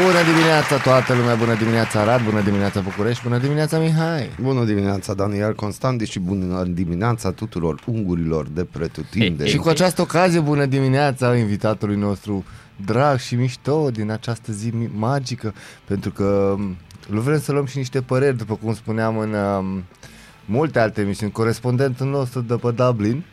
Bună dimineața toată lumea, bună dimineața Arad, bună dimineața București, bună dimineața Mihai. Bună dimineața, Daniel Constanti și bună dimineața tuturor ungurilor de pretutinde. Și cu această ocazie, bună dimineața invitatului nostru drag și mișto din această zi magică, pentru că l vrem să luăm și niște păreri, după cum spuneam în um, multe alte emisiuni. Corespondentul nostru de pe Dublin,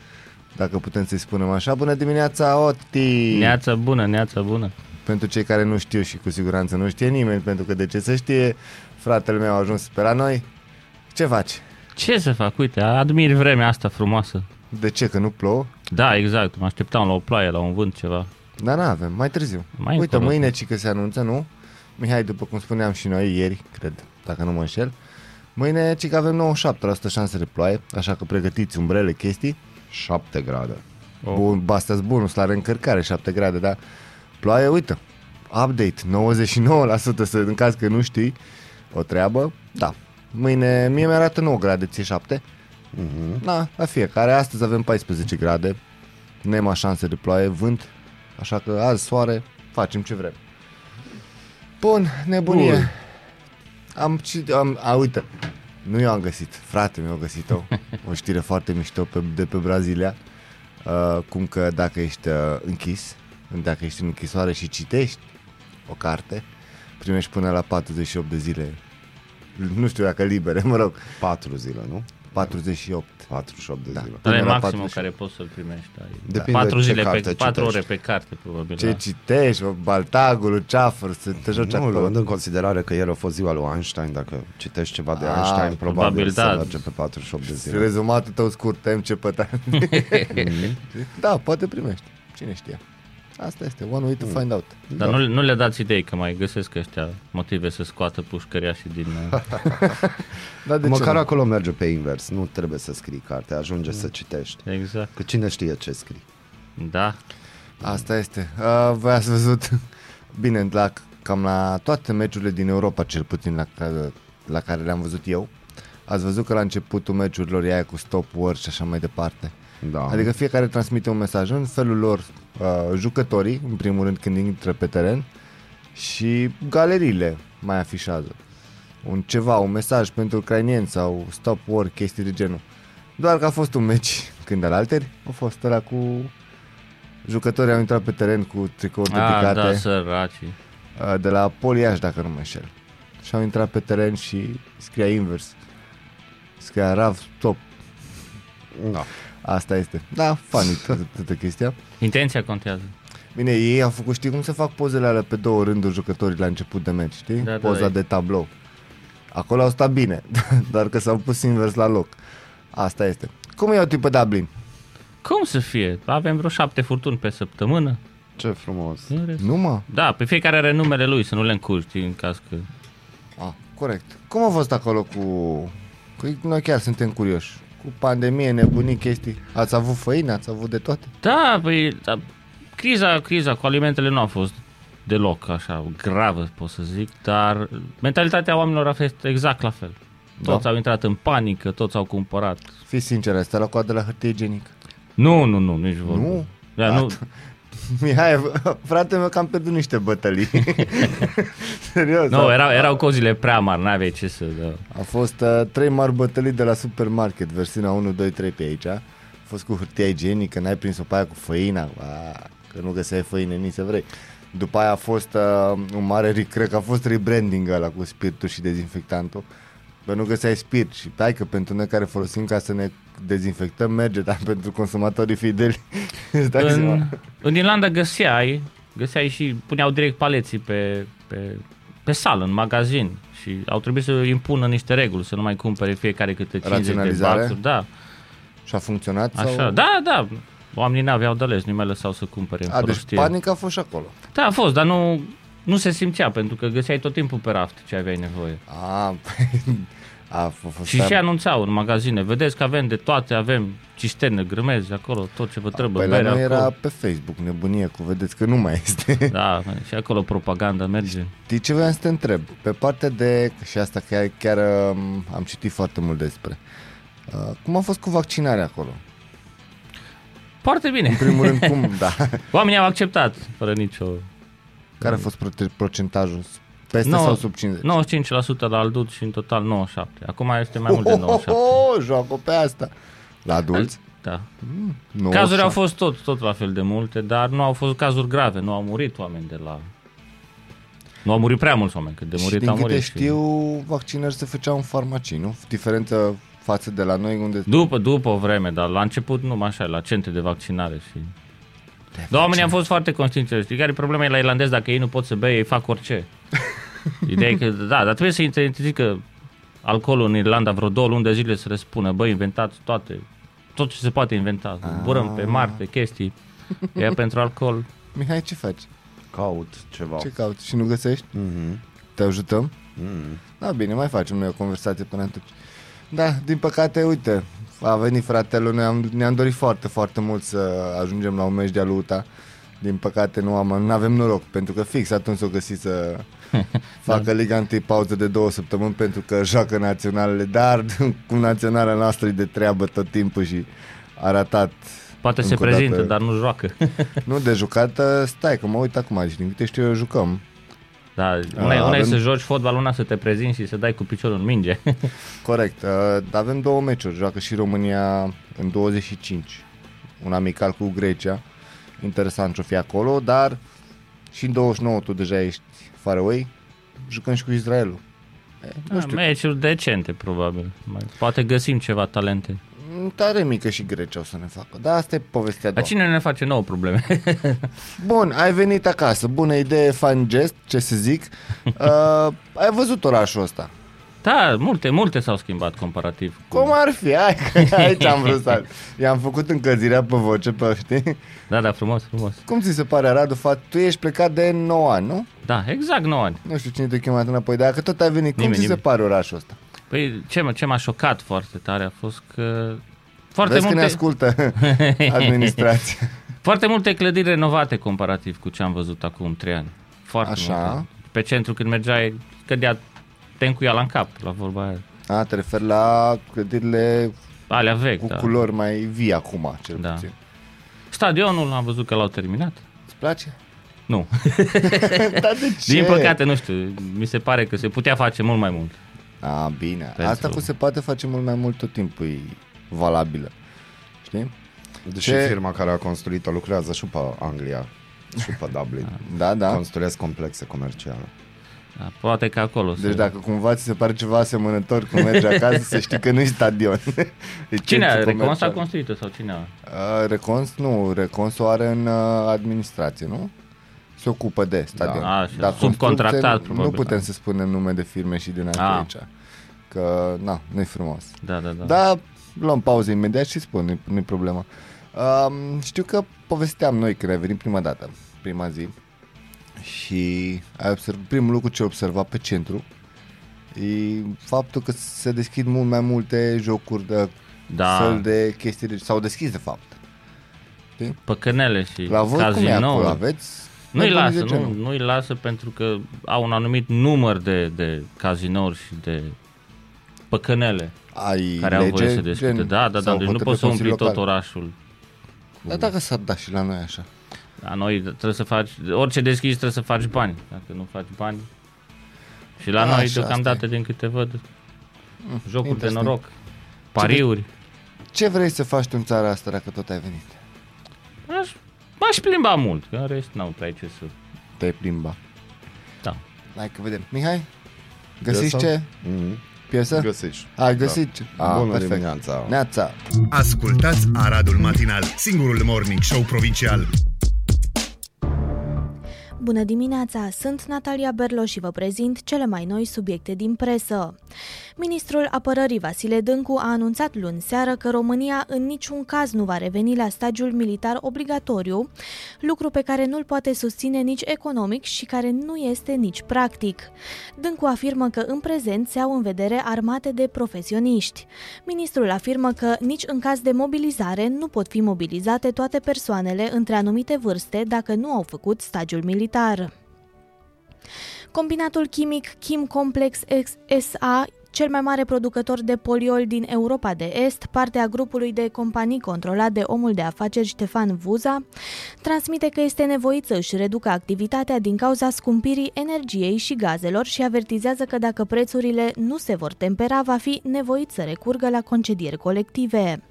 dacă putem să-i spunem așa. Bună dimineața, Oti! Neața bună, neața bună. Pentru cei care nu știu și cu siguranță nu știe nimeni, pentru că de ce să știe, fratele meu a ajuns pe la noi. Ce faci? Ce să fac? Uite, admir vremea asta frumoasă. De ce? Că nu plouă? Da, exact. Mă așteptam la o ploaie, la un vânt, ceva. Dar nu avem, mai târziu. Mai Uite, încolo. mâine ci că se anunță, nu? Mihai, după cum spuneam și noi ieri, cred, dacă nu mă înșel, mâine ci că avem 97% șanse de ploaie, așa că pregătiți umbrele, chestii. 7 grade. Oh. Bun, astea bonus la reîncărcare, 7 grade, dar ploaie, uite, update, 99% să, în caz că nu știi o treabă, da. Mâine, mie mi-arată 9 grade, ție 7. Mhm. Da, la fiecare. Astăzi avem 14 grade, nema șanse de ploaie, vânt, așa că azi soare, facem ce vrem. Bun, nebunie. Bun. Am, cit- am, a, uite, nu eu am găsit, frate mi-a găsit-o, o știre foarte mișto pe, de pe Brazilia, uh, cum că dacă ești uh, închis, dacă ești în închisoare și citești o carte, primești până la 48 de zile, nu știu dacă libere, mă rog, 4 zile, nu? 48. 48 de Da. zile. Dar e Până la maximul 48. care poți să-l primești. Ai. Depinde patru ce zile carte pe, patru citești. ore pe carte, probabil. Ce da. citești, bă, Baltagul, Ceafăr, să te joci Nu, acolo. luând în considerare că ieri a fost ziua lui Einstein, dacă citești ceva de Ah, Einstein, probabil, probabil, să da. merge pe 48 de zile. Rezumatul tău scurt, MC Pătan. da, poate primești. Cine știe. Asta este, one way to find out. Dar nu, nu le dați idei că mai găsesc ăștia motive să scoată pușcăriașii din... uh, Da, de Măcar ce? nu? acolo merge pe invers, nu trebuie să scrii carte, ajunge să citești. Exact. Că cine știe ce scrii. Da. Asta este. Uh, voi ați văzut, bine, la, cam la toate meciurile din Europa, cel puțin la care, la care le-am văzut eu, ați văzut că la începutul meciurilor e aia cu stop work și așa mai departe. Da. Adică fiecare transmite un mesaj în felul lor, uh, jucătorii, în primul rând când intră pe teren, și galeriile mai afișează. Un ceva, un mesaj pentru ucrainieni sau stop war, chestii de genul. Doar că a fost un meci când al alteri, a fost ăla cu jucătorii au intrat pe teren cu tricouri Ah, dedicate da, săraci. uh, de la Poliaș, dacă nu mă înșel. Și au intrat pe teren și scria invers. Scria Rav, stop. Da. Asta este. Da, funny toată, toată chestia. Intenția contează. Bine, ei au făcut, știi cum se fac pozele alea pe două rânduri jucătorii la început de meci, știi? Da, da, Poza da. de tablou. Acolo au stat bine, doar că s-au pus invers la loc. Asta este. Cum e o tipă Dublin? Cum să fie? Avem vreo șapte furtuni pe săptămână. Ce frumos. În rest- Nu mă? Da, pe fiecare are numele lui, să nu le încurci, știi, în caz că... Ah, corect. Cum a fost acolo cu... cu... Noi chiar suntem curioși. Cu pandemie, nebunii, chestii. Ați avut făină, ați avut de toate? Da, păi, da, criza, criza cu alimentele nu a fost deloc așa gravă, pot să zic, dar mentalitatea oamenilor a fost exact la fel. Toți Da. au intrat în panică, toți au cumpărat. Fiți sincer, ai stat la coadă la hârtie igienică? Nu, nu, nu, nici vorbă. Nu? Da, nu, Mihai, frate meu, că am pierdut niște bătălii. Serios. nu a- erau, erau cozile prea mari, n-aveai ce să... Da. A fost uh, trei mari bătălii de la supermarket, versiunea 1, 2, 3 pe aici. A fost cu hârtia igienică, n-ai prins-o pe aia cu făina, a, că nu găseai făină nici să vrei. După aia a fost uh, un mare, re- cred că a fost rebranding ăla cu spiritul și dezinfectantul. Bă, nu găseai spirit și hai că pentru noi care folosim ca să ne dezinfectăm merge, dar pentru consumatorii fideli îți dai În, seama. în Irlanda găseai, găseai și puneau direct paleții pe, pe, pe sală, în magazin și au trebuit să impună niște reguli, să nu mai cumpere fiecare câte 50 de Raționalizare? baxuri. Da, Și a funcționat? așa. sau? Da, da. Oamenii n-aveau de ales, nu mai lăsau să cumpere în A, deci prostie. panica a fost și acolo. Da, a fost, dar nu, nu se simțea, pentru că găseai tot timpul pe raft ce aveai nevoie. A, a f- fost Și și anunțau în magazine, vedeți că avem de toate, avem cisterne, grămezi acolo, tot ce vă trebuie, Păi la bere, noi alcool. era pe Facebook, nebunie cu, vedeți că nu mai este. Da, mă, și acolo propaganda merge. Știi ce vreau să te întreb? Pe partea de, și asta chiar, chiar um, am citit foarte mult despre, uh, cum a fost cu vaccinarea acolo? Foarte bine. În primul rând, cum, da, Oamenii au acceptat, fără nicio... care a fost prote- procentajul? Peste Nouă- sau sub 50? 95% la adult și în total 97. Acum este mai mult de 97. Oh, oh, oh, joacă pe asta. La adulți? Da. 97. Cazuri au fost tot, tot la fel de multe, dar nu au fost cazuri grave, nu au murit oameni de la... Nu au murit prea mulți oameni, cât de Și murit din au câte murit. știu, vaccinări se făceau în farmacii, nu? Diferență față de la noi unde... După, după o vreme, dar la început nu așa, la centre de vaccinare și... Dar oamenii au fost foarte conștienți. Știi care e problema e la irlandez? Dacă ei nu pot să bea, ei fac orice. Ideea e că, da, dar trebuie să interzică că alcoolul în Irlanda vreo două luni de zile să răspună, băi, inventați toate, tot ce se poate inventa. Zburăm pe Marte, chestii. Ea pentru alcool. Mihai, ce faci? Caut ceva. Ce cauți? Și nu găsești? Mhm. Te ajutăm? Mhm. Da, bine, mai facem noi o conversație până atunci. Da, din păcate, uite, a venit fratele, noi am, ne-am dorit foarte, foarte mult să ajungem la un meci de aluta. Din păcate nu am, nu avem noroc, pentru că fix atunci s-o găsit să facă Liga întâi pauză de două săptămâni pentru că joacă naționalele, dar cu naționala noastră e de treabă tot timpul și a ratat Poate se Încă o prezintă, dată. dar nu joacă. Nu de jucat, stai că mă uit acum, deci din câte știu eu jucăm. Da, una, e- una e avem- să joci fotbal, una să te prezinți și să dai cu piciorul în minge. Corect, uh, avem două meciuri, joacă și România în 25, un amical cu Grecia, interesant ce-o fi acolo, dar și în 29 tu deja ești far away, jucăm și cu Israelul. E, nu Da, știu, meciuri decente, probabil. Mai, poate găsim ceva talente. Mm, tare mică și Grecia o să ne facă, dar asta e povestea a Dar doua. cine ne face nouă probleme? Bun, ai venit acasă, bună idee, fan gest, ce să zic, uh, ai văzut orașul ăsta. da, multe, multe s-au schimbat comparativ. Cu... Cum ar fi? Hai, că aici am vrut să... I-am făcut încălzirea pe voce, pe știi? Da, da, frumos, frumos. Cum ți se pare, Radu, fa- tu ești plecat de 9 ani, nu? Da, exact 9 ani. Nu știu cine te-a chemat înapoi, dar dacă tot ai venit, cum Nimeni, ți se nimeni. pare orașul ăsta? Păi ce, m- ce m-a șocat foarte tare a fost că foarte Vezi că ne multe, ascultă administrația. foarte multe clădiri renovate comparativ cu ce am văzut acum 3 ani. Foarte Așa. multe. Pe centru când mergeai, cădea, te încuia la în cap, la vorba aia. A, te referi la clădirile Alea vechi, cu da. culori mai vii acum, cel Da. puțin. Stadionul am văzut că l-au terminat. Îți place? Nu. da, de ce? Din păcate, nu știu, mi se pare că se putea face mult mai mult. A, bine. Pentru- Asta cu se poate face mult mai mult tot timpul e valabilă. Știi? Deși Ce- firma care a construit-o lucrează și pe Anglia și pe Dublin. Da, da. Construiesc complexe comerciale. Da, poate că acolo Deci se... dacă cumva ți se pare ceva asemănător când mergi acasă, să știi că nu e stadion. E Cine a centru Recons a comercial. construit-o sau cine a? Uh, Recons, nu, Recons o are în uh, administrație, nu? Se ocupă de stadion. Da, așa, Dar subcontractat, construcție, probabil, Nu putem da. să spunem nume de firme și din astea Ah. aici. Că, na, nu-i frumos. Da, da, da. Da, luăm pauză imediat și spun, nu-i, nu-i problemă. Um, știu că povesteam noi când ai venit prima dată, prima zi, și ai observ, primul lucru ce ai observat pe centru e faptul că se deschid mult mai multe jocuri de Da. fel de chestii, de, s-au deschis de fapt. Păcănele și La voi cum e acolo? cazinouri. Aveți? Nu-i nebunii lasă, de nu, genul? nu-i lasă pentru că au un anumit număr de, de cazinouri și de păcănele Ai care au lege, voie să deschidă. gen, Da, da, da, sau deci nu hotărâre poți să umpli Consiliul tot Local? orașul. Dar dacă s-ar da și la noi așa. La noi trebuie să faci, orice deschizi trebuie să faci bani. Dacă nu faci bani. Și la Așa, noi, asta deocamdată, din câte văd, jocuri de interesant. noroc, pariuri. Ce vrei să faci tu în țara asta dacă tot ai venit? Aș, m-aș plimba mult, că în rest n-au prea ce să... Te plimba. Da. Hai că vedem. Mihai? Găsiți Piesă? ce? Mhm. Piesă? Găsești. Ai găsit ce? Da. Bună perfect. dimineața. Neața. Ascultați Aradul Matinal, singurul morning show provincial. Bună dimineața, sunt Natalia Berlo și vă prezint cele mai noi subiecte din presă. Ministrul Apărării Vasile Dâncu a anunțat luni seară că România în niciun caz nu va reveni la stagiul militar obligatoriu, lucru pe care nu-l poate susține nici economic și care nu este nici practic. Dâncu afirmă că în prezent se au în vedere armate de profesioniști. Ministrul afirmă că nici în caz de mobilizare nu pot fi mobilizate toate persoanele între anumite vârste dacă nu au făcut stagiul militar. Combinatul chimic Kim Complex SA cel mai mare producător de poliol din Europa de Est, partea grupului de companii controlat de omul de afaceri Ștefan Vuza, transmite că este nevoit să își reducă activitatea din cauza scumpirii energiei și gazelor și avertizează că dacă prețurile nu se vor tempera, va fi nevoit să recurgă la concedieri colective.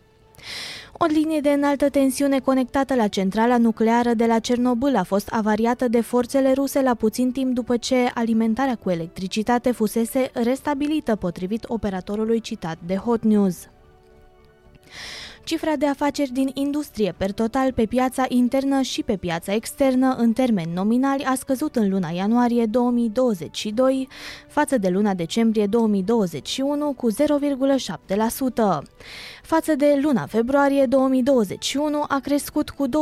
O linie de înaltă tensiune conectată la centrala nucleară de la Cernobâl a fost avariată de forțele ruse la puțin timp după ce alimentarea cu electricitate fusese restabilită potrivit operatorului citat de Hot News. Cifra de afaceri din industrie per total pe piața internă și pe piața externă în termeni nominali a scăzut în luna ianuarie 2022 față de luna decembrie 2021 cu 0,7%. Față de luna februarie 2021 a crescut cu 25,3%,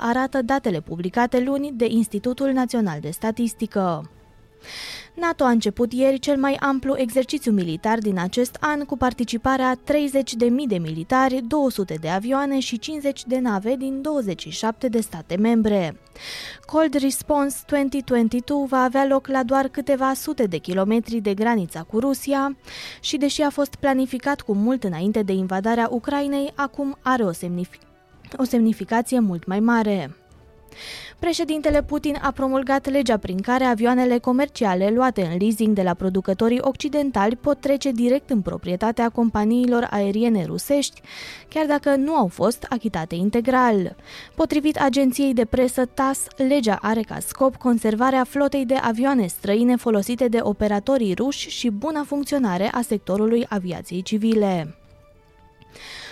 arată datele publicate luni de Institutul Național de Statistică. NATO a început ieri cel mai amplu exercițiu militar din acest an cu participarea 30.000 de militari, 200 de avioane și 50 de nave din 27 de state membre. Cold Response 2022 va avea loc la doar câteva sute de kilometri de granița cu Rusia și, deși a fost planificat cu mult înainte de invadarea Ucrainei, acum are o, semnific- o semnificație mult mai mare. Președintele Putin a promulgat legea prin care avioanele comerciale luate în leasing de la producătorii occidentali pot trece direct în proprietatea companiilor aeriene rusești, chiar dacă nu au fost achitate integral. Potrivit agenției de presă TAS, legea are ca scop conservarea flotei de avioane străine folosite de operatorii ruși și buna funcționare a sectorului aviației civile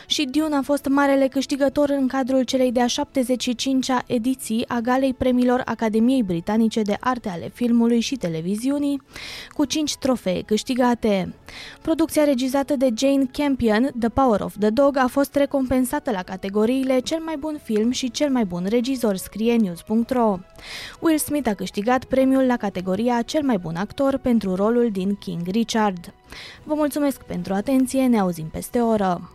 și Dune a fost marele câștigător în cadrul celei de-a 75-a ediții a galei premiilor Academiei Britanice de Arte ale Filmului și Televiziunii, cu 5 trofee câștigate. Producția regizată de Jane Campion, The Power of the Dog, a fost recompensată la categoriile cel mai bun film și cel mai bun regizor, scrie news.ro. Will Smith a câștigat premiul la categoria cel mai bun actor pentru rolul din King Richard. Vă mulțumesc pentru atenție, ne auzim peste o oră.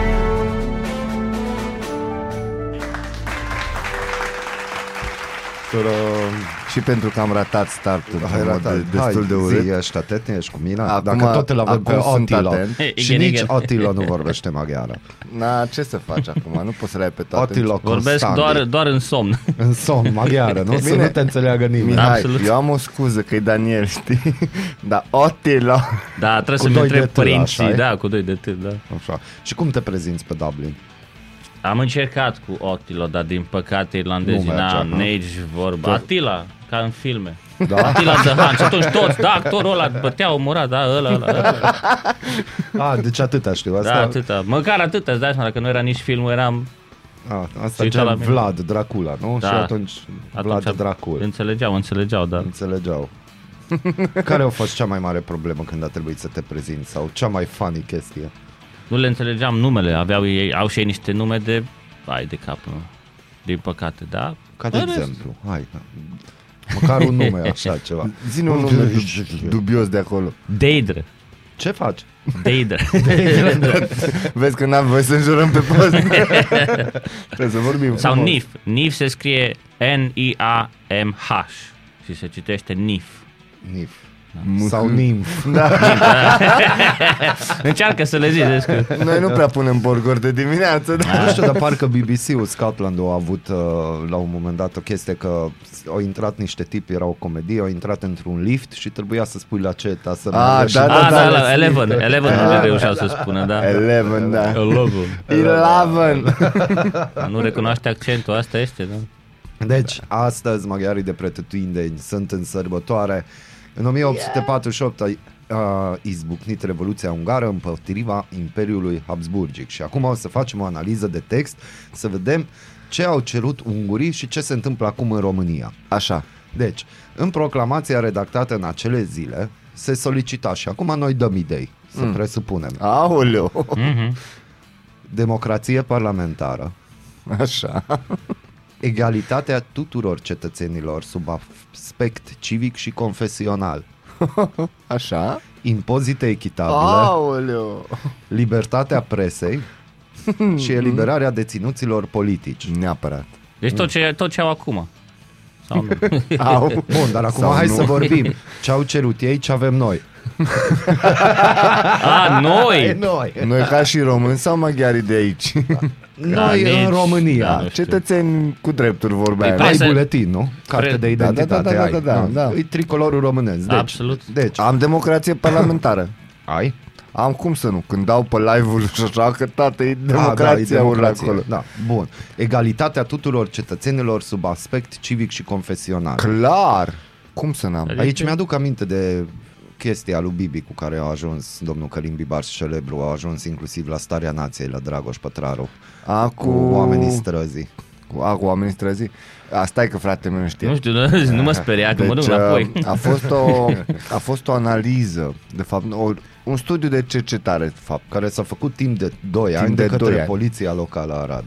Și pentru că am ratat startul Hai, în mod ratat. destul Hai, de urât. zi, ești atent, ești cu mine? Acum- Dacă tot îl avem pe acum sunt Attila. atent. Și Igen, nici igen. Attila nu vorbește maghiară. Na, ce să faci acum? Nu poți să le ai pe toate. Attila Vorbesc Constantin. doar, doar în somn. În somn, maghiară, nu? Să Bine. nu te înțeleagă nimeni. Mihai, Absolut. eu am o scuză că e Daniel, știi? Dar Attila... Da, trebuie Cu să-mi doi de întreb T, părinții. așa-i? Da, cu doi de T, da. Așa. Și cum te prezinți pe Dublin? Am încercat cu Attila, dar din păcate irlandezii Nu mergea, n-au nu? nici vorba. Attila, ca în filme. Da? Attila the Hun. Și atunci toți, da, actorul ăla bătea, omora, da, ăla, ăla, ăla. A, deci atâta știu. Asta, Da, atâta. Măcar atâta, îți dai seama, dacă nu era nici filmul, eram... a, asta Se uita la gen mine. Vlad Dracula, nu? Da. Și atunci, Vlad Atunci Dracul. Înțelegeau, înțelegeau, da. Înțelegeau. Care a fost cea mai mare problemă când a trebuit să te prezinți? Sau cea mai funny chestie? Nu le înțelegeam numele, aveau ei, au și ei niște nume de... Ai de cap, nu? Din păcate, da? Ca de În rest, exemplu. Hai, da. Măcar un nume așa ceva. Zine un nume dub- dubios de acolo. Deidre. Ce faci? Deidre. Vezi că n-am voie să înjurăm pe post. Trebuie să vorbim Sau frumos. NIF. NIF se scrie N-I-A-M-H și se citește NIF. Nif. Sau nimf. Încearcă să le zici. vezi că- Noi nu prea punem borgori de dimineață, da. Nu știu, dar parcă BBC-ul Scotland a avut uh, la un moment dat o chestie că au intrat niște tipi, era o comedie, au intrat într-un lift și trebuia să spui la ce etaj să Ah, meargă și da, Ah, da, da, la Eleven. Eleven nu reușeau să spună, da. Eleven, da. Eleven. Eleven. Nu recunoaște accentul, asta este, da. Deci, astăzi maghiarii de pretutindeni sunt în sărbătoare. În 1848 a a izbucnit Revoluția Ungară împotriva Imperiului Habsburgic și acum o să facem o analiză de text să vedem ce au cerut ungurii și ce se întâmplă acum în România. Așa. Deci, în proclamația redactată în acele zile, se solicita și acum noi dăm idei, să mm. presupunem. Aoleu. Mhm. Democrație parlamentară, Așa. Egalitatea tuturor cetățenilor sub aspect civic și confesional, Așa. impozite echitabile, Aoleu. libertatea presei și eliberarea deținuților politici. Neapărat. Deci tot ce, tot ce au acum. Sau nu? Au. Bun, dar acum Sau hai nu. să vorbim. Ce au cerut ei, ce avem noi. A, noi! Noi, Noi ca și români sau maghiarii de aici? Noi nici- în România. Da, nu știu. Cetățeni cu drepturi vorbeam. Păi, Ai Presă- buletin, nu? Carte Pre- de Da, da, da, identitate da, ai. da, da, da. E tricolorul românesc. Deci, Absolut. Deci, Am democrație parlamentară. ai? Am cum să nu, când dau pe live-ul și așa, că tată, e Ah, da, e democrația urlă democrație. acolo. Da, bun. Egalitatea tuturor cetățenilor sub aspect civic și confesional. Clar! Cum să n-am? Adică- Aici mi-aduc aminte de chestia lui Bibi cu care a ajuns domnul Călim Bibar celebru, a ajuns inclusiv la Starea Nației, la Dragoș Pătraru, A, cu oamenii străzii. Cu, a, cu oamenii străzi. A, stai că frate meu nu știe. Nu știu, nu, nu mă speria că mă duc Deci, înapoi. a, a, fost o, a fost o analiză, de fapt, o, un studiu de cercetare, de fapt, care s-a făcut timp de 2 ani de de, către doi ani. poliția locală Arad.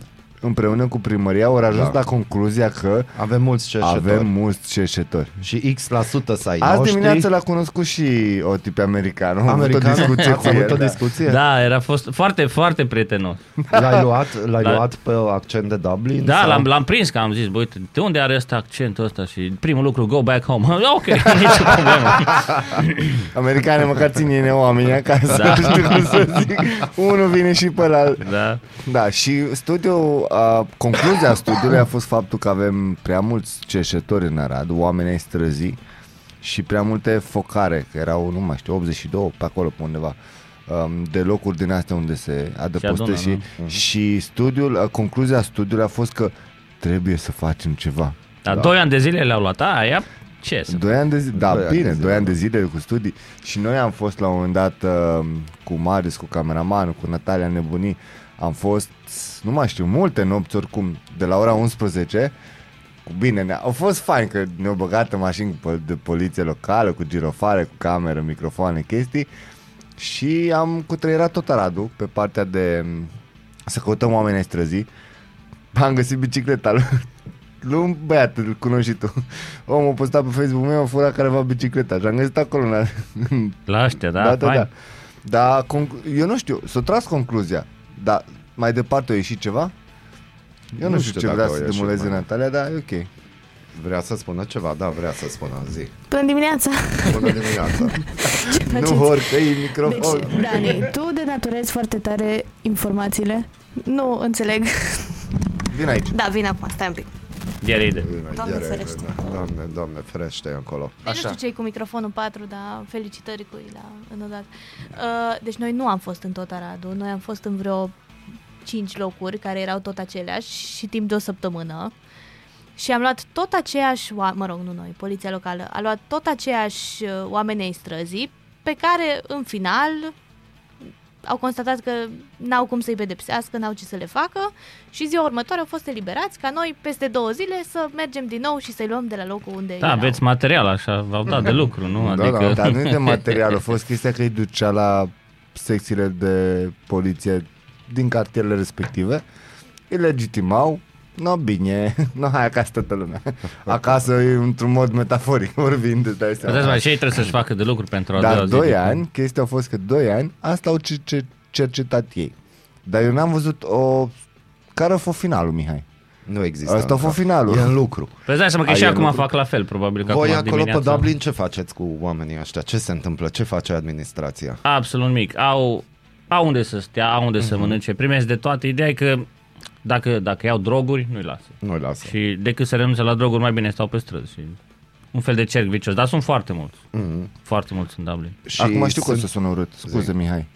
Împreună cu primăria, au ajuns Da. la concluzia că Avem mulți cerșetori. avem mulți cerșetori. Și X la sută să ai Azi noștri. dimineața l-a cunoscut și o tipe americană. Am avut o American, discuție ați cu avut el. o da. discuție? Da, era fost foarte, foarte prietenos. L-ai luat, l-ai Da. luat pe accent de Dublin? Da, sau- l-am, l-am prins că am zis, bă, uite, de unde are ăsta accentul ăsta? Și primul lucru, go back home. ok, nicio problemă. Americane măcar ține ne oameni acasă, Da. da. știu cum să zic. Unul vine și pe la Da. Da, și studiul, a, concluzia studiului a fost faptul că avem prea mulți cerșetori în Arad, oameni ai străzii și prea multe focare, că erau, nu mai știu, 82 pe acolo, pe undeva, um, de locuri din astea unde se adăpostă adună, și, nu? și studiul, a, concluzia studiului a fost că trebuie să facem ceva. Dar doi ani de zile le-au luat. A, ia, ce să... Doi ani de zile, da, Doi ani bine, de zile, doi ani da. de zile cu studii și noi am fost la un moment dat uh, cu Marius, cu cameramanul, cu Natalia Nebunii, am fost, nu mai știu, multe nopți oricum, de la ora 11, cu bine, ne au fost fain că ne-au băgat în mașini cu pol- de poliție locală, cu girofare, cu cameră, microfoane, chestii și am cutreierat tot Aradul pe partea de să căutăm oameni ai străzii. Am găsit bicicleta lui, lui un băiat, îl cunoști și tu. Omul a postat pe Facebook meu, a furat careva bicicleta și am găsit acolo. în- La ăștia, da, da, da, fain. da. Dar conc- eu nu știu, s-a tras concluzia, dar mai departe a ieșit ceva? Eu nu, Nu știu, știu ce dacă vrea au să ieșit demoleze mai- Natalia, dar e ok. Vrea să spună ceva? Da, vrea să spună zi. Bună dimineața! Bună dimineața. Ce faceți? Nu oricăi microfon. Deci, Dani, tu denaturezi foarte tare informațiile. Nu înțeleg. Vin aici. Da, vin acum, stai un pic. Iar ide. Doamne Iar- ferește. Doamne, doamne, ferește acolo. Deci nu știu ce cu microfonul 4, dar felicitări cu la înădat. Uh, deci noi nu am fost în tot Aradul, noi am fost în vreo 5 locuri care erau tot aceleași și timp de o săptămână. Și am luat tot aceeași, oa- mă rog, nu noi, poliția locală, a luat tot aceeași uh, oameni ai străzii pe care în final au constatat că n-au cum să-i pedepsească, n-au ce să le facă și ziua următoare au fost eliberați ca noi peste două zile să mergem din nou și să-i luăm de la locul unde Da, erau. aveți material așa, v-au dat de lucru, nu? Da, Adică... da, dar nu e de material, a fost chestia că îi ducea la secțiile de poliție din cartierele respective, îi legitimau, no bine, no hai acasă toată lumea. Acasă e într-un mod metaforic vorbind, îți dai Vedeți, seama. mai și ei trebuie să-și facă de lucru pentru a doua Dar zi. 2 ani, chestia a fost că 2 ani, asta au ce- ce- cercetat ei. Dar eu n-am văzut o... Care a fost finalul, Mihai? Nu există. Asta a încă. fost finalul. E în lucru. Păi îți dai seama că Ai și în acum lucru. fac la fel, probabil că Voi acum acolo dimineața... pe Dublin ce faceți cu oamenii ăștia? Ce se întâmplă? Ce face administrația? Absolut nimic. Au, au unde să stea, au unde Mhm. să mănânce, primesc de toate. Ideea e că dacă, dacă iau droguri, nu-i lasă. Nu-i lasă. Și decât să renunțe la droguri, mai bine stau pe străzi. Și un fel de cerc vicios. Dar sunt foarte mulți. Mhm. Foarte mulți în Dublin. Și Acum știu că o sunt- să sună urât. Scuze, Mihai.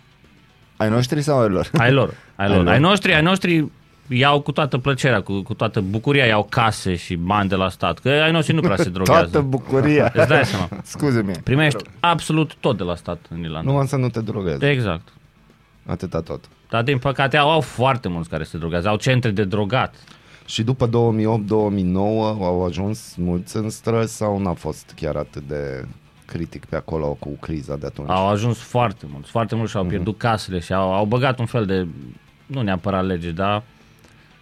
Ai noștri sau ai lor? Ai lor. Ai, lor. lor. ai noștri, ai noștri iau cu toată plăcerea, cu, cu toată bucuria, iau case și bani de la stat. Că ai noștri nu prea se drogează. Toată bucuria. Îți dai seama. Scuze-mi. Primești absolut tot de la stat în Irlanda. Numai să nu te drogezi. Exact. Atâta tot. Dar din păcate au, au foarte mulți care se drogează. Au centre de drogat. Și după 2008-2009 au ajuns mulți în străzi sau n-a fost chiar atât de critic pe acolo cu criza de atunci? Au ajuns foarte mulți. Foarte mulți și-au pierdut casele și au, au băgat un fel de, nu neapărat lege, dar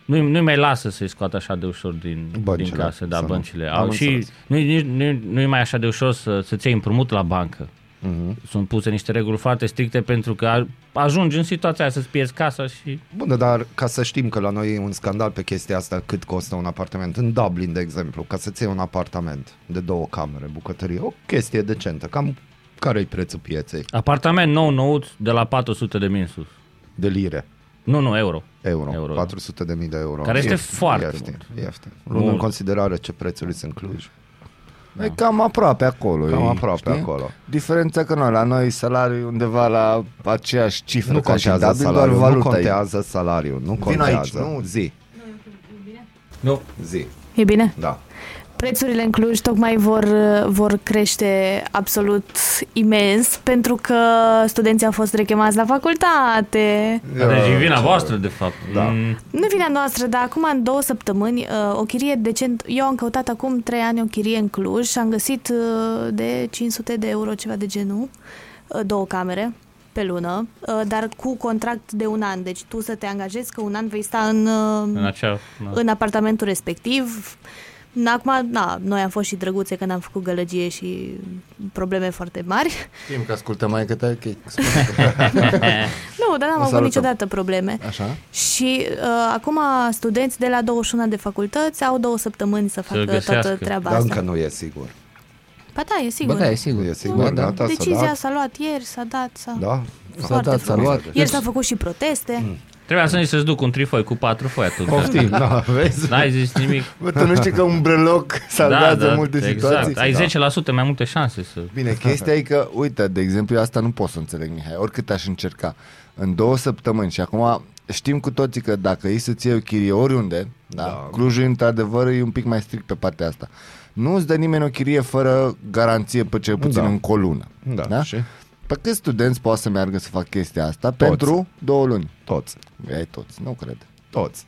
nu-i, nu-i mai lasă să-i scoată așa de ușor din, Băncile, din case, da, să nu. băncile. Am Au, și înțeles. nu-i, nu-i, nu-i mai așa de ușor să, să-ți iei împrumut la bancă. Mhm. Sunt puse niște reguli foarte stricte pentru că a- ajungi în situația aia să-ți pierzi casa și... Bun, dar ca să știm că la noi e un scandal pe chestia asta, cât costă un apartament. În Dublin, de exemplu, ca să-ți iei un apartament de două camere, bucătărie, o chestie decentă. Cam care e prețul pieței? Apartament nou nouț de la 400 de mii în sus. De lire. Nu, nu, euro. Euro, Euro, euro da. 400 de mii de euro. Care este Ieftin, foarte ieftin, ieftin. Luând în Mult. considerare ce prețuri sunt în Cluj. E cam aproape acolo. Cam e, aproape știi? acolo. Diferența că noi, la noi salariul undeva la aceeași cifră Nu ca și în contează Dublin, doar salariul, nu valuta e. contează salariul, nu Vin contează. aici, nu? Zi, Nu. zi, E bine? da. Prețurile în Cluj tocmai vor, vor crește absolut imens pentru că studenții au fost rechemați la facultate. Deci e vina voastră, de fapt. Da. Mm, Nu e vina noastră, dar acum în două săptămâni uh, o chirie decent... Eu am căutat acum trei ani o chirie în Cluj și am găsit uh, de 500 de euro, ceva de genul, uh, două camere pe lună, uh, dar cu contract de un an. Deci tu să te angajezi că un an vei sta în, uh, în acea... Da. în apartamentul respectiv. Na, Acum, na, noi am fost și drăguțe când am făcut gălăgie și probleme foarte mari. Știm că ascultă mai că te ok. Nu, dar n-am O avut salutăm. niciodată probleme. Așa? Și uh, acum studenți de la 21 de facultăți au două săptămâni să facă toată găsească. treaba Dar asta. încă nu e sigur. Ba da, e sigur. Bă, da, e sigur. Nu e sigur, Da, gata, s-a Decizia dat. s-a luat ieri, s-a dat, s-a... Da? S-a Foarte dat, s-a frumos. luat. Ieri s-au făcut și proteste. Trebuia să-i să-ți duc un trifoi cu patru foi atunci. Poftim, da, vezi? N-ai zis nimic. Bă, tu nu știi că un breloc salvează multe situații? exact. Ai 10% mai multe șanse să... Bine, chestia e că, uite, de exemplu, eu asta nu pot să înțeleg, Mihai, oricât aș încerca. În două săptămâni și acum știm cu toții că dacă ei să-ți iei o chirie oriunde, da, Da. Clujul, într-adevăr, e un pic mai strict pe partea asta. Nu îți dă nimeni o chirie fără garanție pe cel puțin Da. în colună. Da, Da? și Pe câți studenți poate să meargă să facă chestia asta pentru două luni? toți, Ei toți, nu cred. toți.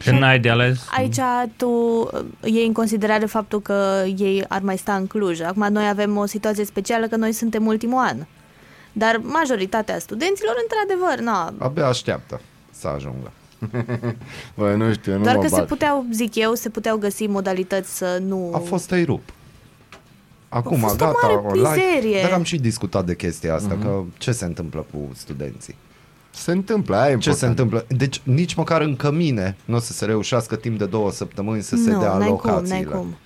Și n-ai de ales. Aici tu uh, iei în considerare faptul că ei ar mai sta în Cluj. Acum noi avem o situație specială că noi suntem ultimul an. Dar majoritatea studenților, într-adevăr, na, Abia așteaptă să ajungă. Bă, nu știu, nu doar mă că se bag. puteau, zic eu, se puteau găsi modalități să nu... A fost rup. Acum, A fost o gata, mare online. mizerie. Dar am și discutat de chestia asta, Mhm. că ce se întâmplă cu studenții? Se întâmplă, aia e Ce se important. întâmplă? Deci nici măcar în cămine nu o să se reușească timp de două săptămâni să se nu, dea n-ai cum, alocațiile. n-ai cum.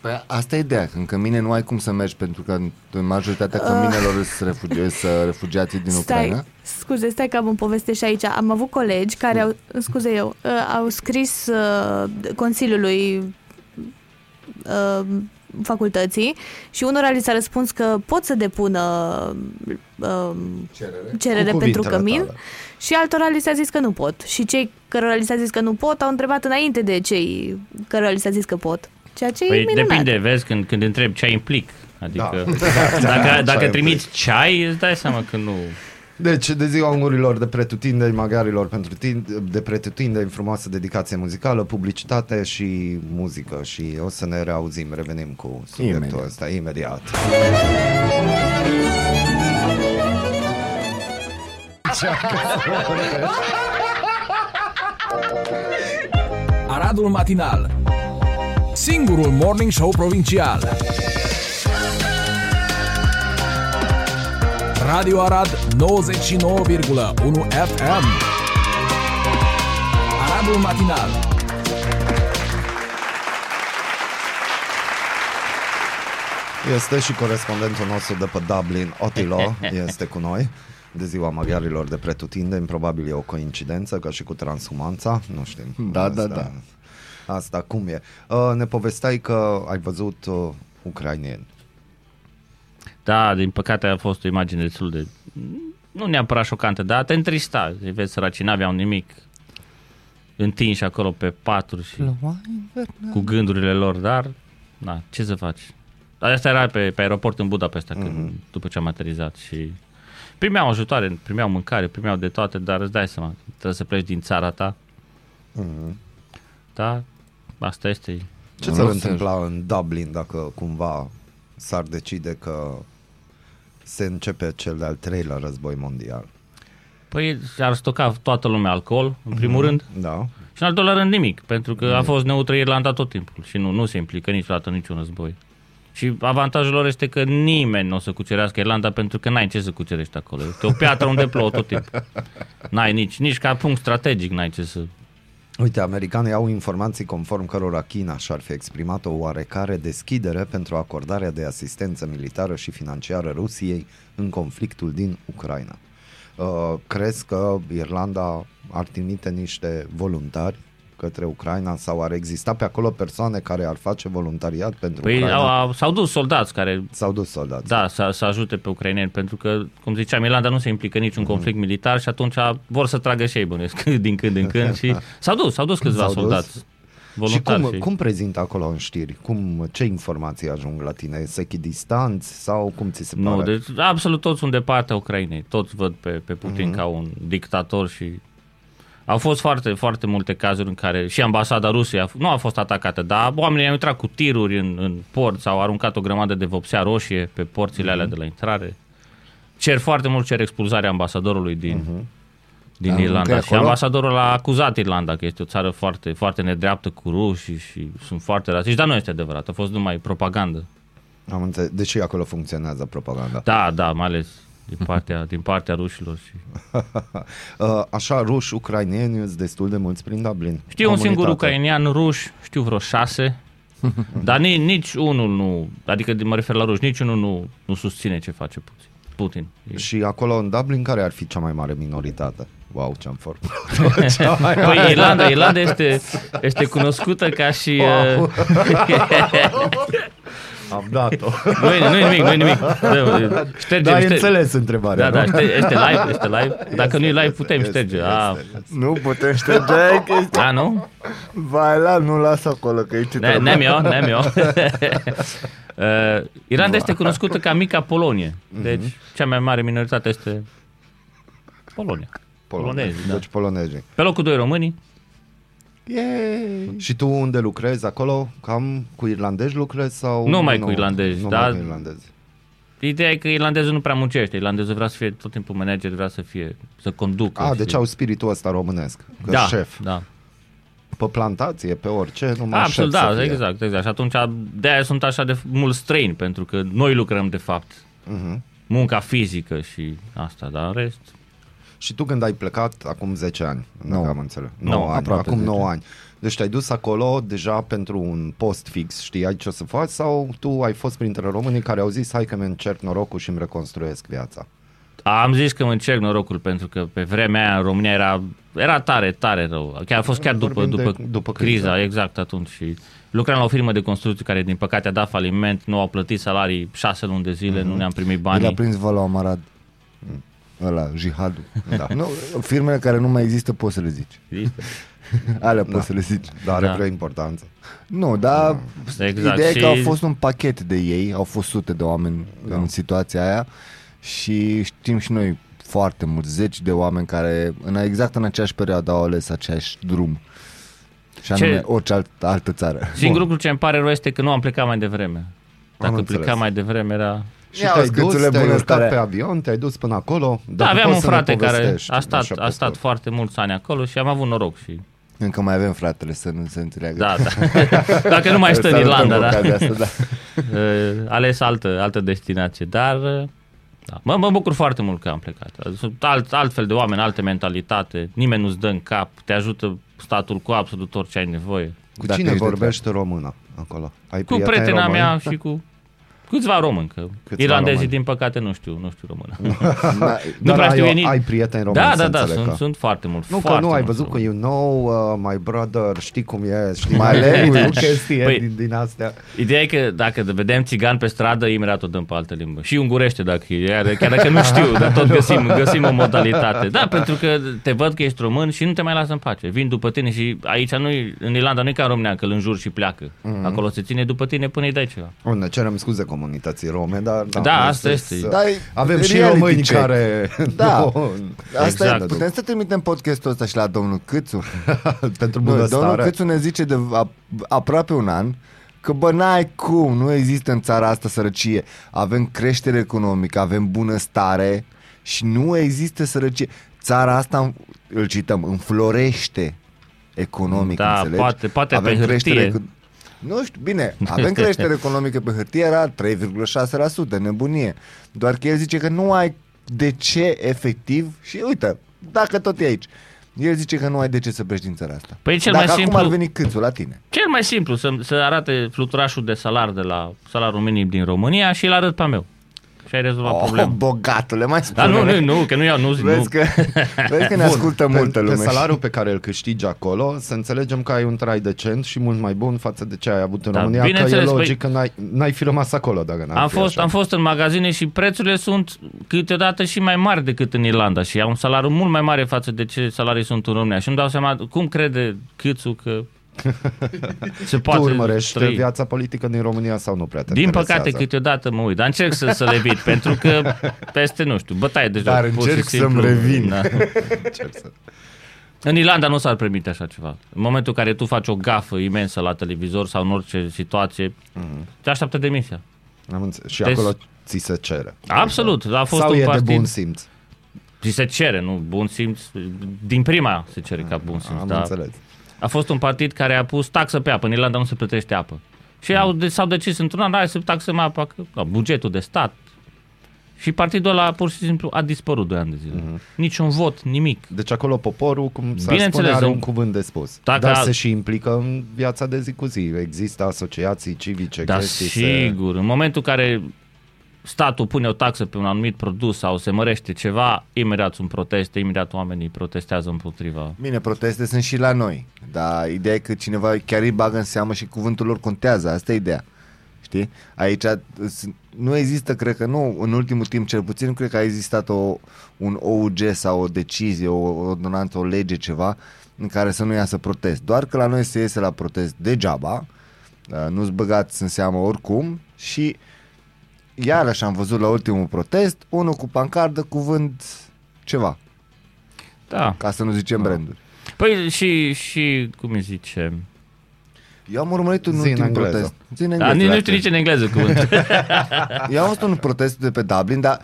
Păi asta e ideea, că în cămine nu ai cum să mergi pentru că în- în majoritatea căminelor sunt refugi- sunt refugiații din Ucraina. Stai, scuze, stai că am un poveste și aici. Am avut colegi care au, scuze eu, uh, au scris uh, Consiliului uh, facultății și unora li s-a răspuns că pot să depună uh, cerere Cu pentru cuvintele cămin tale. și altora li s-a zis că nu pot. Și cei cărora li s-a zis că nu pot au întrebat înainte de cei cărora li s-a zis că pot. Ceea ce e Păi minunat. depinde, vezi, când, când întrebi ce implic. Adică Da. dacă, dacă Ceai trimiți ceai, îți dai seama că nu... Deci, de ziua ungurilor de pretutindeni, magarilor pentru tine, de pretutindeni, frumoasă dedicație muzicală, publicitate și muzică. Și o să ne reauzim, revenim cu subiectul Imediat. ăsta imediat. Aradul Matinal Singurul Morning Show Provincial Radio Arad 99,1 FM Aradul Matinal Este și corespondentul nostru de pe Dublin, Otilo, este cu noi de ziua maghiarilor de pretutindeni, probabil e o coincidență, ca și cu Transumanța, nu știm. Da, da asta, da, da. Asta cum e. Uh, ne povesteai că ai văzut uh, ucrainieni. Da, din păcate a fost o imagine destul de... Nu neapărat șocantă, dar te întrista. Îi vezi săracii, n-aveau nimic întinși acolo pe paturi și cu gândurile lor, dar na, ce să faci? Dar asta era pe, pe aeroport în Budapesta, mm-hmm. când, după ce am aterizat și primeau ajutoare, primeau mâncare, primeau de toate, dar îți dai seama, trebuie să pleci din țara ta. Mm-hmm. Da, asta este. Ce Nu s-ar se- întâmpla în Dublin dacă cumva s-ar decide că se începe cel de-al treilea război mondial? Păi ar stoca toată lumea alcool, în primul rând, Da. și în al doilea rând nimic, pentru că a fost neutră Irlanda tot timpul și nu, nu se implică niciodată în niciun război. Și avantajul lor este că nimeni nu o să cucerească Irlanda pentru că n-ai ce să cucerești acolo. Este o piatră unde plouă tot timpul. N-ai nici, nici ca punct strategic n-ai ce să... Uite, americanii au informații conform cărora China și-ar fi exprimat o oarecare deschidere pentru acordarea de asistență militară și financiară Rusiei în conflictul din Ucraina. Uh, crezi că Irlanda ar trimite niște voluntari către Ucraina sau ar exista pe acolo persoane care ar face voluntariat pentru Păi Ucraina? au, au, s-au dus soldați care S-au dus soldați. Da, să, să ajute pe ucraineni, pentru că, cum ziceam, Irlanda nu se implică în niciun conflict militar și atunci vor să tragă și ei, bănuiesc, din când în când și s-au dus, s-au dus câțiva S-au dus? soldați. Și Voluntari. cum, cum prezintă acolo în știri? Cum, ce informații ajung la tine? Se echidistanți sau cum ți se pare? Nu, deci absolut toți sunt de partea Ucrainei. Toți văd pe, pe Putin Mhm. ca un dictator și au fost foarte, foarte multe cazuri în care și ambasada Rusiei a f- nu a fost atacată, dar oamenii au intrat cu tiruri în, în port sau aruncat o grămadă de vopsea roșie pe porțile Mhm. alea de la intrare. Cer foarte mult cer expulzarea ambasadorului din, Mhm. din Dar încă Irlanda. e Și acolo? ambasadorul a acuzat Irlanda că este o țară foarte, foarte nedreaptă cu rușii și sunt foarte rasiști, dar nu este adevărat, a fost numai propagandă. Am înțeles. Deși acolo funcționează propaganda. Da, da, mai ales din partea, din partea rușilor. Și... Uh, Așa, ruși, ucrainieni, sunt destul de mulți prin Dublin. Știu un singur Comunitate. ucrainian ruș, știu vreo șase, dar nici, nici unul nu, adică mă refer la ruși, nici unul nu, nu susține ce face Putin. Putin. E- Și acolo în Dublin, care ar fi cea mai mare minoritate? Wow, ce-am făcut. Păi Irlanda, Irlanda este, este cunoscută ca și... Uh, Am dat-o. nu, e, nu e nimic, nu e nimic. Da, Ștergem, Da, ai ștergem. înțeles întrebarea, Da, da, nu? este, este live, este live. Dacă nu e live, putem Este, șterge. este, A, este. Nu putem șterge aia chestia. a, nu? Vai la, nu las acolo, că aici Ne- trebuie. Nem eu, nem eu. uh, Irlanda este cunoscută ca mica Polonie. Deci, cea mai mare minoritate este Polonia. Polonezi, da. Deci polonezii. Pe locul 2 românii. Yay. Și tu unde lucrezi acolo? Cam cu irlandezi lucrezi sau... Numai cu irlandezi, nu da. cu irlandezi. Ideea e că irlandezul nu prea muncește. Irlandezul vrea să fie tot timpul manager, vrea să fie, să conducă. A, și... deci au spiritul ăsta românesc. Că da, șef. Da, Pe plantație, pe orice, numai absolut, șef da, să fie. exact, exact. Și atunci de-aia sunt așa de mulți străini, pentru că noi lucrăm de fapt. Mhm. Munca fizică și asta, dar în rest... Și tu când ai plecat acum 10 ani, nu Nouă. am înțeles. Nouă, 9 ani, aproape acum 10 9 ani. Deci te-ai dus acolo deja pentru un post fix, știai ce o să faci sau tu ai fost printre românii care au zis hai că mi încerc norocul și îmi reconstruiesc viața? Am zis că mă încerc norocul pentru că pe vremea aia în România era, era tare, tare rău. Chiar a fost chiar după, Vorbim de- după, după criza, criză. exact atunci. Și lucram la o firmă de construcții care din păcate a dat faliment, nu au plătit salarii șase luni de zile, nu ne-am primit El a banii. prins vă la Amarad. Ăla, jihadul. Da. Nu, firmele care nu mai există poți să le zici. Alea poți să le zici. Dar are Da. vreo importanță. Nu, dar Exact. ideea e că au Și- fost un pachet de ei, au fost sute de oameni Da. în situația aia și știm și noi foarte mulți, zeci de oameni care în exact în aceeași perioadă au ales aceeași drum. Și Ce- anume orice alt, altă țară. Singurul lucru ce îmi pare rău este că nu am plecat mai devreme. Dacă înțeles. plecam mai devreme era... Și Ia te-ai uzi dus, câțurile te-ai bune urcat care- pe avion, te-ai dus până acolo. Da, dacă aveam poți un să ne frate care povestești, a stat, așa, a pe stat scurt. foarte mulți ani acolo și am avut noroc și... Încă mai avem fratele să nu se înțeleagă. Da, da. Dacă nu mai stă în Salutăm Irlanda, cu da. ocazia Asta, da. uh, ales altă, altă destinație, dar uh, da. mă, mă bucur foarte mult că am plecat. Sunt alt, altfel de oameni, alte mentalitate, nimeni nu-ți dă în cap, te ajută statul cu absolut orice ai nevoie. Cu Dacă cine ești de vorbește română acolo? Ai Cu prieteni prietena români? mea și cu, Câțiva români, că Câțiva irlandezii, români. din păcate, nu știu, nu știu română. Da, Nu Dar prea știu ai, ei nici- ai prieteni români, Da, să da, da, înțeleg sunt, că- sunt foarte mult. Nu, că foarte nu ai mult văzut că români. you know uh, my brother, știi cum e, știi My mai language. chestii Păi- din, din astea. Ideea e că dacă vedem țigan pe stradă, imediat o dăm pe altă limbă. Și ungurește dacă e, iar- chiar dacă nu știu, dar tot găsim, găsim o modalitate. Da, pentru că te văd că ești român și nu te mai lasă în pace. Vin după tine și aici nu în Irlanda nu e ca în România, că îl înjuri și pleacă. Mhm. Acolo se ține după tine până îi dai ceva. Bun, ne cerem scuze comunității rome, dar... Da, noi asta să- este. să- Da, e Avem și reality români check. care... Da. nu- Asta Exact. e, putem să trimitem podcastul ăsta și la domnul Câțu? pentru Nu, domnul bunăstare. Câțu ne zice de a, aproape un an că bă, n-ai cum, nu există în țara asta sărăcie. Avem creștere economică, avem bunăstare și nu există sărăcie. Țara asta, îl cităm, înflorește economic, Da, înțelegi? poate- poate pe hârtie. creștere eco- nu știu, bine, avem creștere economică pe hârtie, era 3,6%, nebunie. Doar că el zice că nu ai de ce efectiv și uite, dacă tot e aici, el zice că nu ai de ce să pleci din țara asta. Păi cel Dacă mai acum simplu- ar veni câțul la tine. Cel mai simplu, să, să arate fluturașul de salar de la salariul minim din România și îl arăt pe al meu. Și ai rezolvat Oh, problema. bogatule, mai spune. Dar nu, nu, nu, că nu iau, nu zic, nu. Vezi că, vezi că ne ascultă pe, multă lume. Pe salariul pe care îl câștigi acolo, să înțelegem că ai un trai decent și mult mai bun față de ce ai avut în Da, România, că e bineînțeles, logic păi- că n-ai, n-ai fi rămas acolo dacă n-ar Am fi fost, așa. am fost în magazine și prețurile sunt câteodată și mai mari decât în Irlanda și au un salariu mult mai mare față de ce salarii sunt în România. Și îmi dau seama cum crede Câțu că se Tu poate urmărești trăi. viața politică din România sau nu prea te Din păcate interesează? câteodată mă uit, dar încerc să, să le evit, pentru că peste, nu știu, bătaie de joc. Dar pur și încerc simplu. să-mi revin. Da. Încerc să- În Irlanda nu s-ar permite așa ceva. În momentul în care tu faci o gafă imensă la televizor sau în orice situație, te așteaptă demisia. Am înțeles. Și Deci- acolo ți se cere. Absolut. A fost sau un e partid... de bun simț. Și se cere, nu? Bun simț. Din prima se cere ca bun simț. Am da. înțeles. A fost un partid care a pus taxă pe apă. În Irlanda nu se plătește apă. Și au, de, s-au decis într-un an, hai să taxăm apa, că, da, bugetul de stat. Și partidul ăla pur și simplu a dispărut 2 ani de zile. Niciun vot, nimic. Deci acolo poporul, cum s-ar spune, Bineînțeles, are în- un cuvânt de spus. Dacă Dar al- se și implică în viața de zi cu zi. Există asociații civice, Da, chestii. sigur. În momentul în care statul pune o taxă pe un anumit produs sau se mărește ceva, imediat sunt proteste, imediat oamenii protestează împotriva. Bine, proteste sunt și la noi, dar ideea e că cineva chiar îi bagă în seamă și cuvântul lor contează, asta e ideea. Știi? Aici s- nu există, cred că nu, în ultimul timp cel puțin, nu cred că a existat o, un OUG sau o decizie, o ordonanță, o lege, ceva, în care să nu iasă protest. Doar că la noi se iese la protest degeaba, uh, nu-ți băgați în seamă oricum și iarăși am văzut la ultimul protest, unul cu pancardă, cuvânt ceva, Da. ca să nu zicem branduri. Păi și, și cum îi zice... Eu am urmărit un Zi în ultim engleză. protest. Zi în Da, engleză, nici nu dacă- știu nici în engleză cuvântul. Eu am văzut un protest de pe Dublin, dar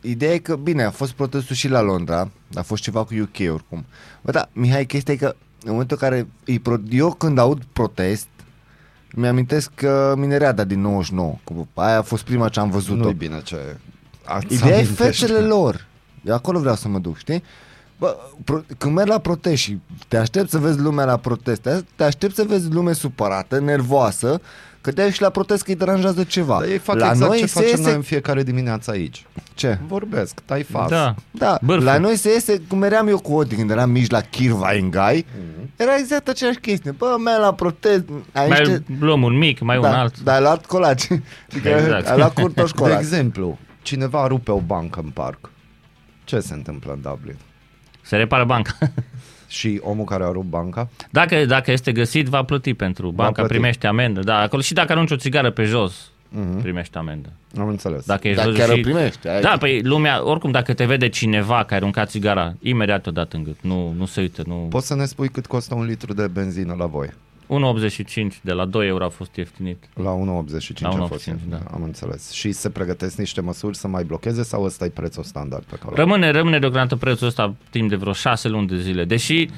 ideea e că, bine, a fost protestul și la Londra, a fost ceva cu UK oricum. Bă, da, Mihai, chestia e că în momentul în care îi pro- eu când aud protest, mi-amintesc că Minereada din 99, că aia a fost prima ce am văzut-o. Nu-i bine ce... ați Ideea e amintește. fețele lor. Eu acolo vreau să mă duc, știi? Bă, pro- când mergi la protest și te aștept să vezi lumea la protest, te- te aștept să vezi lume supărată, nervoasă, că te și la protest că îi deranjează ceva. Dar ei fac la exact noi ce se facem iese... noi în fiecare dimineață aici. Ce? Vorbesc, tai fas. da. Da, Bârfă. la noi se iese, cum eram eu cu Odi când eram mici la Kirvaingai, era exact aceeași chestie. Bă, merg la protest, ai Mai niște... luăm un mic, mai un Da, alt. dar ai luat colaci. Adică Exact. ai luat curtoș De colaci. exemplu, cineva rupe o bancă în parc. Ce se întâmplă în Dublin? Se repară banca. Și omul care a rupt banca? Dacă, dacă este găsit, va plăti pentru. Banca plăti. primește amendă. Da, acolo și dacă arunci o țigară pe jos, Mhm. primește amendă. Am înțeles. Dacă ești Dar văzut chiar și... o primești. ai- Da, păi lumea, oricum dacă te vede cineva care arunca țigara, imediat o dat în gât. Nu, nu se uită. Nu... Poți să ne spui cât costă un litru de benzină la voi? 1,85 de la 2 euro a fost ieftinit. La 1,85 La a 1,85, fost. da. Am înțeles. Și se pregătesc niște măsuri să mai blocheze sau ăsta e prețul standard pe care Rămâne, rămâne deocamdată prețul ăsta timp de vreo 6 luni de zile. Deși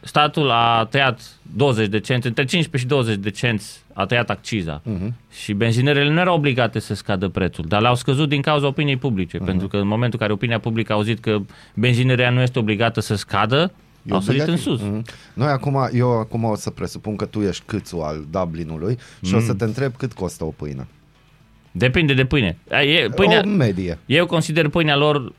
statul a tăiat 20 de cenți, între 15 și 20 de cenți a tăiat acciza. Mhm. Și benzinerele nu erau obligate să scadă prețul, dar le-au scăzut din cauza opiniei publice. Mhm. Pentru că în momentul în care opinia publică a auzit că benzinerea nu este obligată să scadă, E au sărit în obligativ. sus. Mhm. Noi acum, eu acum o să presupun că tu ești câțul al Dublinului și o să te întreb cât costă o pâine. Depinde de pâine. E, pâinea, O medie. eu consider pâinea lor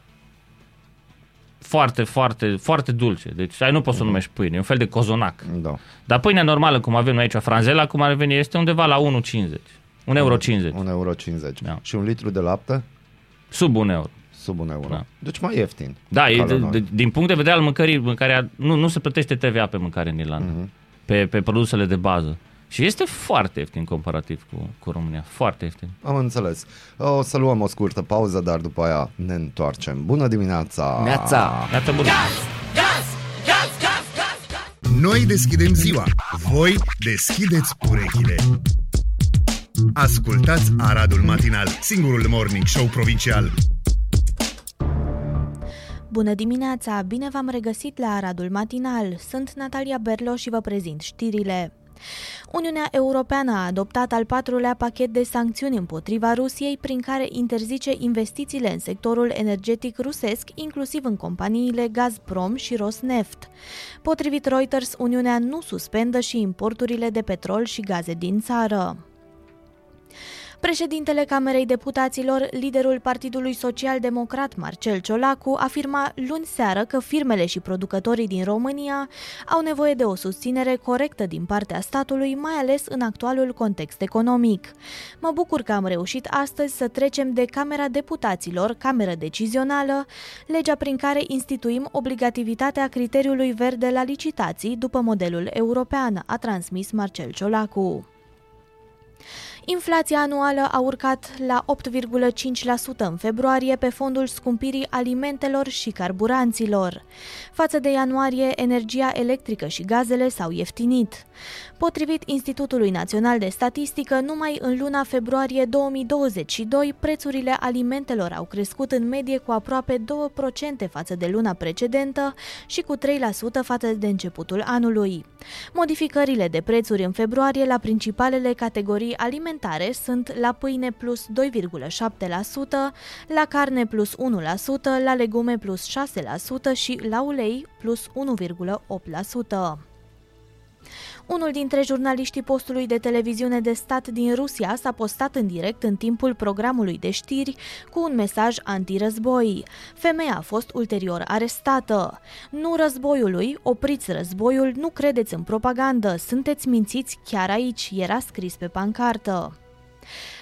foarte, foarte, foarte dulce. Deci ai nu poți să o numești pâine, e un fel de cozonac. Da. Dar pâinea normală, cum avem noi aici, franzela, cum ar veni, este undeva la 1,50. 1,50 euro. 50. 1,50 euro. Da. Și un litru de lapte? Sub 1 euro. Sub un euro. Da. Deci mai ieftin. Da, e, Ca de, la noi. de, din punct de vedere al mâncării, mâncarea, nu, nu se plătește TVA pe mâncare în Irlanda, Mhm. uh-huh. pe, pe produsele de bază. Și este foarte ieftin comparativ cu, cu România. Foarte ieftin. Am înțeles. O să luăm o scurtă pauză, dar după aia ne întoarcem. Bună dimineața! Neața! Iată bună. Noi deschidem ziua, voi deschideți urechile. Ascultați Aradul Matinal, singurul morning show provincial. Bună dimineața! Bine v-am regăsit la Aradul Matinal. Sunt Natalia Berlo și vă prezint știrile. Uniunea Europeană a adoptat al patrulea pachet de sancțiuni împotriva Rusiei, prin care interzice investițiile în sectorul energetic rusesc, inclusiv în companiile Gazprom și Rosneft. Potrivit Reuters, Uniunea nu suspendă și importurile de petrol și gaze din țară. Președintele Camerei Deputaților, liderul Partidului Social Democrat Marcel Ciolacu, afirma luni seară că firmele și producătorii din România au nevoie de o susținere corectă din partea statului, mai ales în actualul context economic. Mă bucur că am reușit astăzi să trecem de Camera Deputaților, cameră decizională, legea prin care instituim obligativitatea criteriului verde la licitații după modelul european, a transmis Marcel Ciolacu. Inflația anuală a urcat la 8,5% în februarie pe fondul scumpirii alimentelor și carburanților. Față de ianuarie, energia electrică și gazele s-au ieftinit. Potrivit Institutului Național de Statistică, numai în luna februarie 2022, prețurile alimentelor au crescut în medie cu aproape 2% față de luna precedentă și cu 3% față de începutul anului. Modificările de prețuri în februarie la principalele categorii alimentare sunt la pâine plus 2,7%, la carne plus 1%, la legume plus 6% și la ulei plus 1,8%. Unul dintre jurnaliștii postului de televiziune de stat din Rusia s-a postat în direct în timpul programului de știri cu un mesaj antirăzboi. Femeia a fost ulterior arestată. Nu războiului, opriți războiul, nu credeți în propagandă, sunteți mințiți chiar aici, era scris pe pancartă.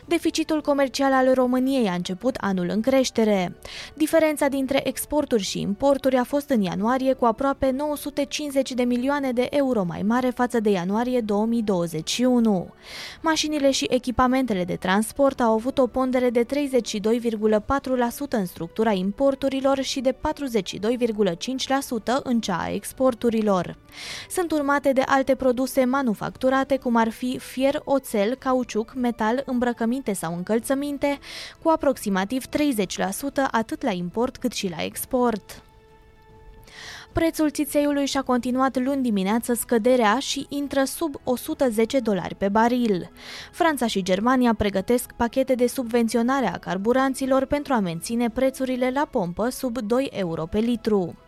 Deficitul comercial al României a început anul în creștere. Diferența dintre exporturi și importuri a fost în ianuarie cu aproape 950 de milioane de euro mai mare față de ianuarie 2021. Mașinile și echipamentele de transport au avut o pondere de 32,4% în structura importurilor și de 42,5% în cea a exporturilor. Sunt urmate de alte produse manufacturate, cum ar fi fier, oțel, cauciuc, metal, îmbrăcăminte sau încălțăminte, cu aproximativ 30% atât la import cât și la export. Prețul țițeiului și-a continuat luni dimineață scăderea și intră sub 110 dolari pe baril. Franța și Germania pregătesc pachete de subvenționare a carburanților pentru a menține prețurile la pompă sub 2 euro pe litru.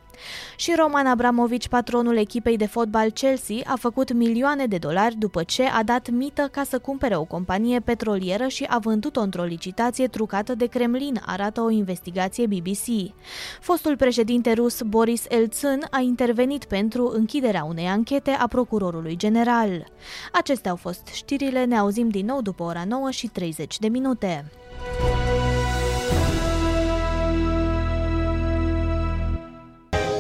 Și Roman Abramovici, patronul echipei de fotbal Chelsea, a făcut milioane de dolari după ce a dat mită ca să cumpere o companie petrolieră și a vândut-o într-o licitație trucată de Kremlin, arată o investigație BBC. Fostul președinte rus Boris Eltsân a intervenit pentru închiderea unei anchete a procurorului general. Acestea au fost știrile, ne auzim din nou după ora 9 și 30 de minute.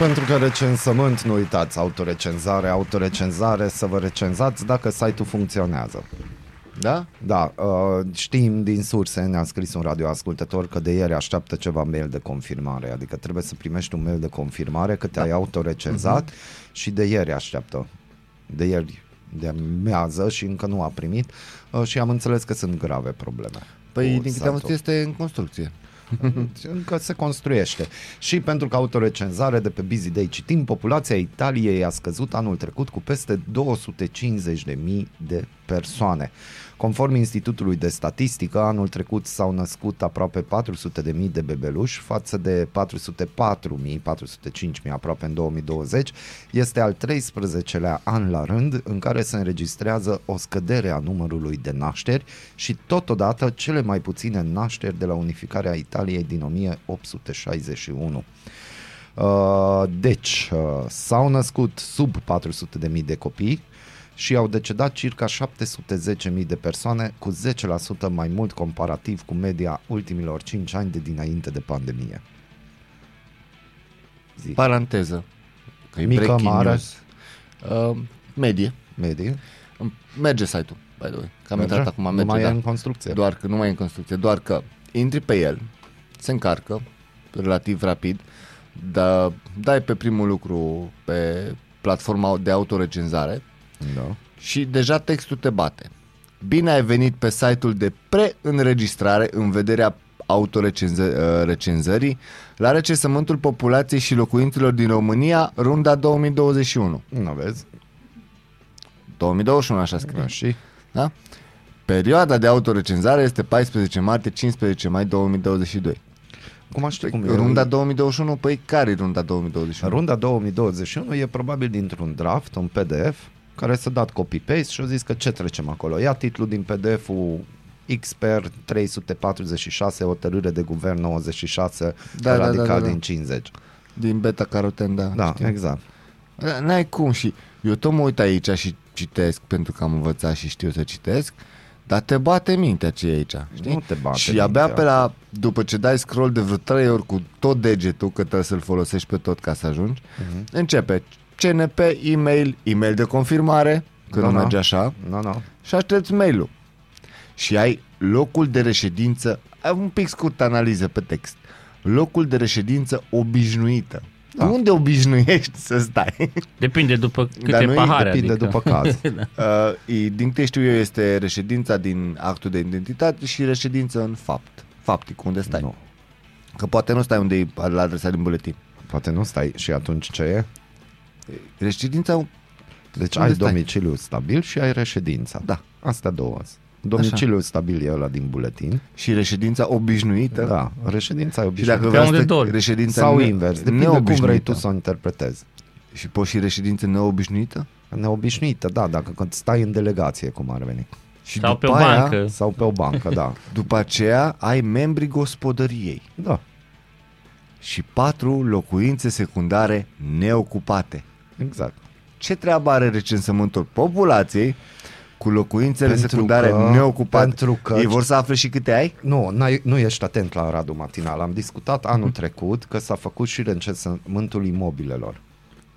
Pentru că recensământ, nu uitați, autorecenzare, autorecenzare, să vă recenzați dacă site-ul funcționează. Da? Da, uh, știm din surse, ne-a scris un radioascultător că de ieri așteaptă ceva mail de confirmare, adică trebuie să primești un mail de confirmare că te-ai autorecenzat uh-huh. și de ieri așteaptă. De ieri de mează și încă nu a primit uh, și am înțeles că sunt grave probleme. Păi, cu din câte am site-ul. văzut, este în construcție. Încă se construiește. Și pentru că autorecenzare de pe Busy Day citim, populația Italiei a scăzut anul trecut cu peste 250.000 de persoane. Conform Institutului de Statistică, anul trecut s-au născut aproape 400.000 de bebeluși față de 404.000, 405.000 aproape în 2020. Este al 13-lea an la rând în care se înregistrează o scădere a numărului de nașteri și totodată cele mai puține nașteri de la unificarea Italiei din 1861. Uh, Deci, uh, s-au născut sub 400.000 de copii și au decedat circa 710.000 de persoane, cu 10% mai mult comparativ cu media ultimilor 5 ani de dinainte de pandemie. Zi. Paranteză. Că e Mică, breaking mare? news. Uh, medie. Medie? Merge site-ul, by the way. Că am Merge? intrat acum, merge, Nu mai da. e în construcție. Doar că nu mai e în construcție, doar că intri pe el, se încarcă relativ rapid, dar dai pe primul lucru pe platforma de autorecenzare Da. și deja textul te bate. Bine ai venit pe site-ul de preînregistrare în vederea autorecenzării la recensământul populației și locuinților din România, runda 2021. Nu vezi? 2021 așa scrie. Da, și? Da? Perioada de autorecenzare este 14 martie-15 mai 2022. Cum aș ști cum e? Runda 2021, păi care e runda 2021? Runda 2021 e probabil dintr-un draft, un PDF, care s-a dat copy-paste și a zis că ce trecem acolo. Ia titlul din PDF-ul XPR 346, hotărâre de guvern 96, Da, da, da, radical da, da, da. din 50. Din beta caroten, da. Da, știu. exact. Da, N-ai cum și eu tot mă uit aici și citesc pentru că am învățat și știu să citesc, dar te bate mintea ce e aici, știi? Nu te bate și abia mintea. pe la, după ce dai scroll de vreo 3 ori cu tot degetul, că trebuie să-l folosești pe tot ca să ajungi, Mhm. începe CNP, e-mail, e-mail de confirmare, că Da, nu da. merge așa, Nu, nu. și aștepți mail-ul. Și ai locul de reședință, ai un pic scurt analiză pe text, locul de reședință obișnuită. Da. Da. Unde obișnuiești să stai? Depinde după câte Dar nu-i- pahare. Depinde adică. după caz. Uh, e- din câte știu eu este reședința din actul de identitate și reședință în fapt. Faptic, unde stai. Nu. Că poate nu stai unde e la adresa din buletin. Poate nu stai și atunci ce e? Reședința, Deci Unde ai stai? domiciliu stabil și ai reședința. Da. Astea două. Domiciliul stabil e ăla din buletin. și reședința obișnuită. Da, reședința e Și obișnuită. dacă Pe vrei unde să dori. reședința Sau ne- invers, depinde cum vrei neobișnuită. tu să o interpretezi. Și poți și reședință neobișnuită? Neobișnuită, da, dacă când stai în delegație, cum ar veni. Și Sau pe după o aia, bancă. Sau pe o bancă, da. După aceea ai membrii gospodăriei Da, și patru locuințe secundare neocupate. Exact. Ce treabă are recensământul populației cu locuințele Pentru secundare că- neocupate? pentru că- Ei vor să afle și câte ai? Nu, n-ai, nu ești atent la Radu Matinal. Am discutat anul trecut că s-a făcut și recensământul imobilelor.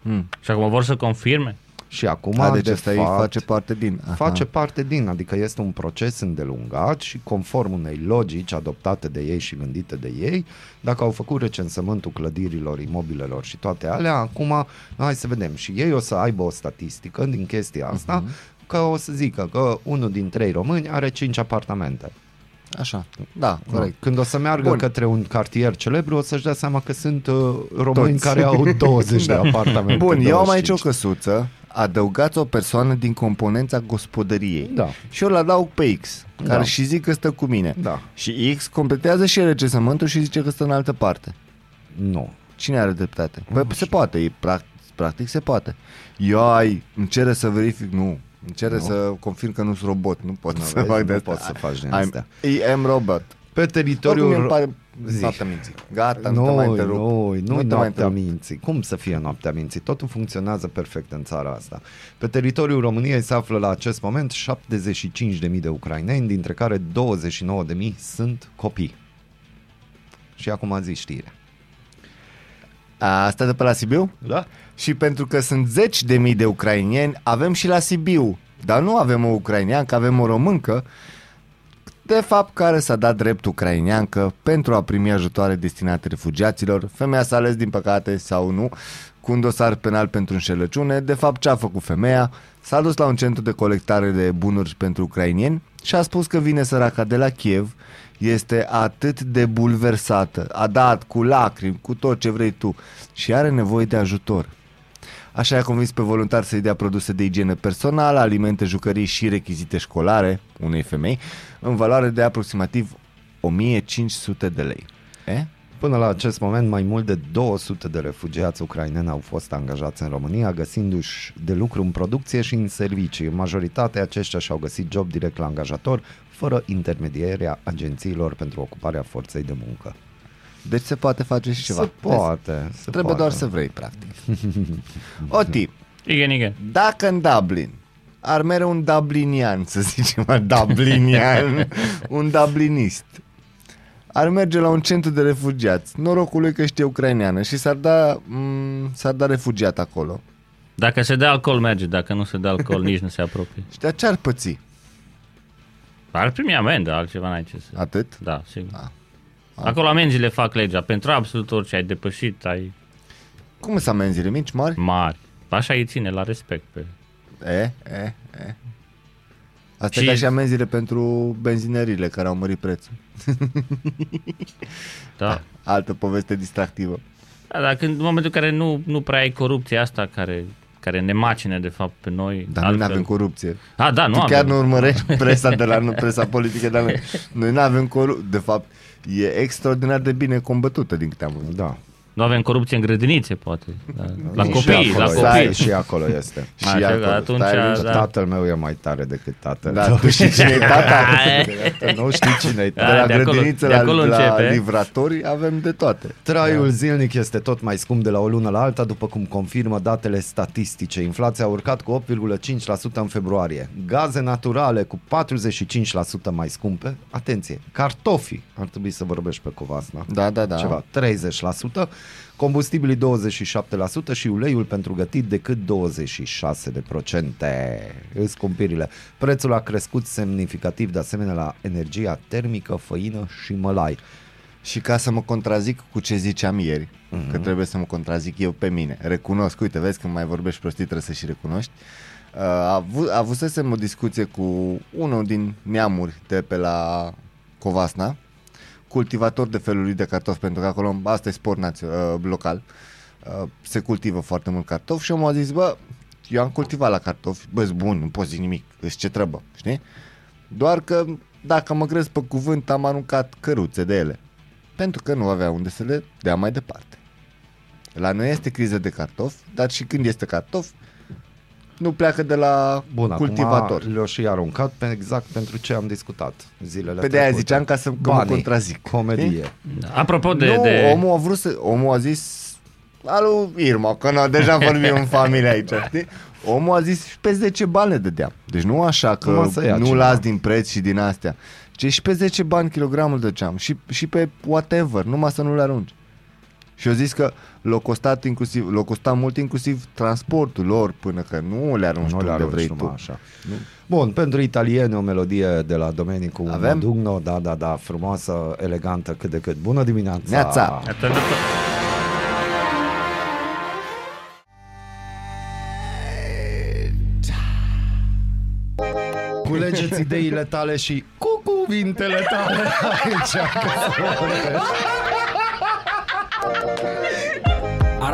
Hmm. Și acum vor să confirme? Și acum, A, deci de asta fapt, îi face parte din... Aha. face parte din, adică este un proces îndelungat și conform unei logici adoptate de ei și gândite de ei, dacă au făcut recensământul clădirilor, imobilelor și toate alea, acum hai să vedem și ei o să aibă o statistică din chestia asta, uh-huh. că o să zică că unul din trei români are cinci apartamente. Așa, da, corect. Când o să meargă Bun. Bun. către un cartier celebru, o să-și dea seama că sunt uh, români Toți. care au 20 de apartamente. Bun, eu am aici o 25. căsuță, adăugați o persoană din componența gospodăriei. Da, Și eu îl adaug pe X, care Da. și zic că stă cu mine. da, Și X completează și recensământul și zice că stă în altă parte. nu. Cine are dreptate? Păi se poate, e practic, practic se poate. Eu ai, îmi cere să verific, nu. Îmi cere Nu. să confirm că nu sunt robot, nu pot Nu să vezi, fac nu de asta. poți să faci din I'm- astea. I am robot. Pe Oricum teritoriul... mi-e pare Zi. noaptea minții. Gata, nu, te mai Nu, întrerup. nu, nu, te mai noaptea întrerup. minții. Cum să fie noaptea minții? Totul funcționează perfect în țara asta. Pe teritoriul României se află la acest moment 75.000 de ucraineni, dintre care 29.000 sunt copii. Și acum zi știrea. Asta de pe la Sibiu? Da? Și pentru că sunt zeci de mii de ucrainieni, avem și la Sibiu. Dar nu avem o ucraineancă, avem o româncă, de fapt care s-a dat drept ucraineancă pentru a primi ajutoare destinate refugiaților. Femeia s-a ales, din păcate, sau nu, cu un dosar penal pentru înșelăciune. De fapt, ce a făcut femeia? S-a dus la un centru de colectare de bunuri pentru ucrainieni și a spus că vine săraca de la Kiev, este atât de bulversată, a dat cu lacrimi, cu tot ce vrei tu și are nevoie de ajutor. Așa a convins pe voluntar să-i dea produse de igienă personală, alimente, jucării și rechizite școlare unei femei, în valoare de aproximativ 1500 de lei. E? Până la acest moment, mai mult de 200 de refugiați ucraineni au fost angajați în România, găsindu-și de lucru în producție și în servicii. În majoritatea aceștia și-au găsit job direct la angajator, fără intermedierea agențiilor pentru ocuparea forței de muncă. Deci se poate face și ceva. Se poate. Se Trebuie poate. doar să vrei, practic. Oti, Igen, igen. dacă în Dublin ar merge un dublinian, să zicem, mă, dublinian, un dublinist, ar merge la un centru de refugiați, norocul lui că știe ucraineană și s-ar da, m- s-ar da refugiat acolo. Dacă se dă alcool, merge. Dacă nu se dă alcool, nici nu se apropie. Și de ce ar păți? Ar primi amendă, altceva n-ai ce să... Atât? Da, sigur. Ah. Acolo amenziile fac legea. Pentru absolut orice ai depășit, ai Cum sunt amenziile mici, mari? mari. Așa îi ține la respect pe... E, e, e. Asta Și- e ca și amenziile pentru benzinările care au mărit prețul. Da. Altă poveste distractivă. da dacă în momentul în care nu, nu prea ai corupția asta care, care ne macine de fapt pe noi. Dar noi nu avem corupție. A, da, nu tu avem. chiar nu urmărești presa de la nu, presa politică de la noi. Noi nu avem corupție. De fapt, e extraordinar de bine combătută din câte am văzut. Da. Nu avem corupție în grădinițe, poate. Da. La Și copii, acolo la este, copii. Și acolo este. Și Așa, acolo, atunci, stai liniștit. da. Tatăl meu e mai tare decât tatăl Da, tău. tu știi cine e tata? Nu știi cine e De Da, la de acolo- grădiniță de la, acolo la începe. livratori avem de toate. Traiul zilnic este tot mai scump de la o lună la alta, după cum confirmă datele statistice. Inflația a urcat cu 8,5% în februarie. Gaze naturale cu 45% mai scumpe. Atenție, cartofii, ar trebui să vorbești pe Covasna. Da, da, da. Ceva, 30%, combustibilii 27% și uleiul pentru gătit decât 26%. de procente. Scumpirile. Prețul a crescut semnificativ de asemenea la energia termică, făină și mălai. Și ca să mă contrazic cu ce ziceam ieri, Mhm. mm-hmm. că trebuie să mă contrazic eu pe mine, recunosc, uite, vezi când mai vorbești prostii trebuie să și recunoști, uh, a avut, avusesem o discuție cu unul din neamuri de pe la Covasna, cultivator de feluri de cartofi, pentru că acolo asta e sport națio- uh, local, uh, se cultivă foarte mult cartofi și omul a zis, bă, eu am cultivat la cartofi, bă, bun, nu pot zic nimic, îți ce trebuie, știi? Doar că dacă mă crezi pe cuvânt, am aruncat căruțe de ele pentru că nu avea unde să le dea mai departe. La noi este criză de cartofi, dar și când este cartof, nu pleacă de la Bun, cultivator. acum le-o și aruncat pe exact pentru ce am discutat zilele Pe de-aia trecute. ziceam ca să că mă Banii, contrazic. Comedie. Da. Apropo de... nu, de... omul a vrut să, omul a zis Alu Irma, că nu, deja vorbim în familie aici, știi? Omul a zis și pe 10 bani le dădeam. Deci nu așa că Numai să ia nu cineva. las din preț și din astea. Ci și pe 10 bani kilogramul dădeam. Și, și pe whatever, numai să nu le arunci. Și eu zis că l-a costat, inclusiv, l-a costat mult inclusiv transportul lor până că nu le arunci Nu tu le unde arunci vrei numai tu. așa. Bun, pentru italieni o melodie de la Domenicu Avem? Modugno, da, da, da, frumoasă, elegantă, cât de cât. Bună dimineața! Neața! Atât- Culegeți ideile tale și cu cuvintele tale aici.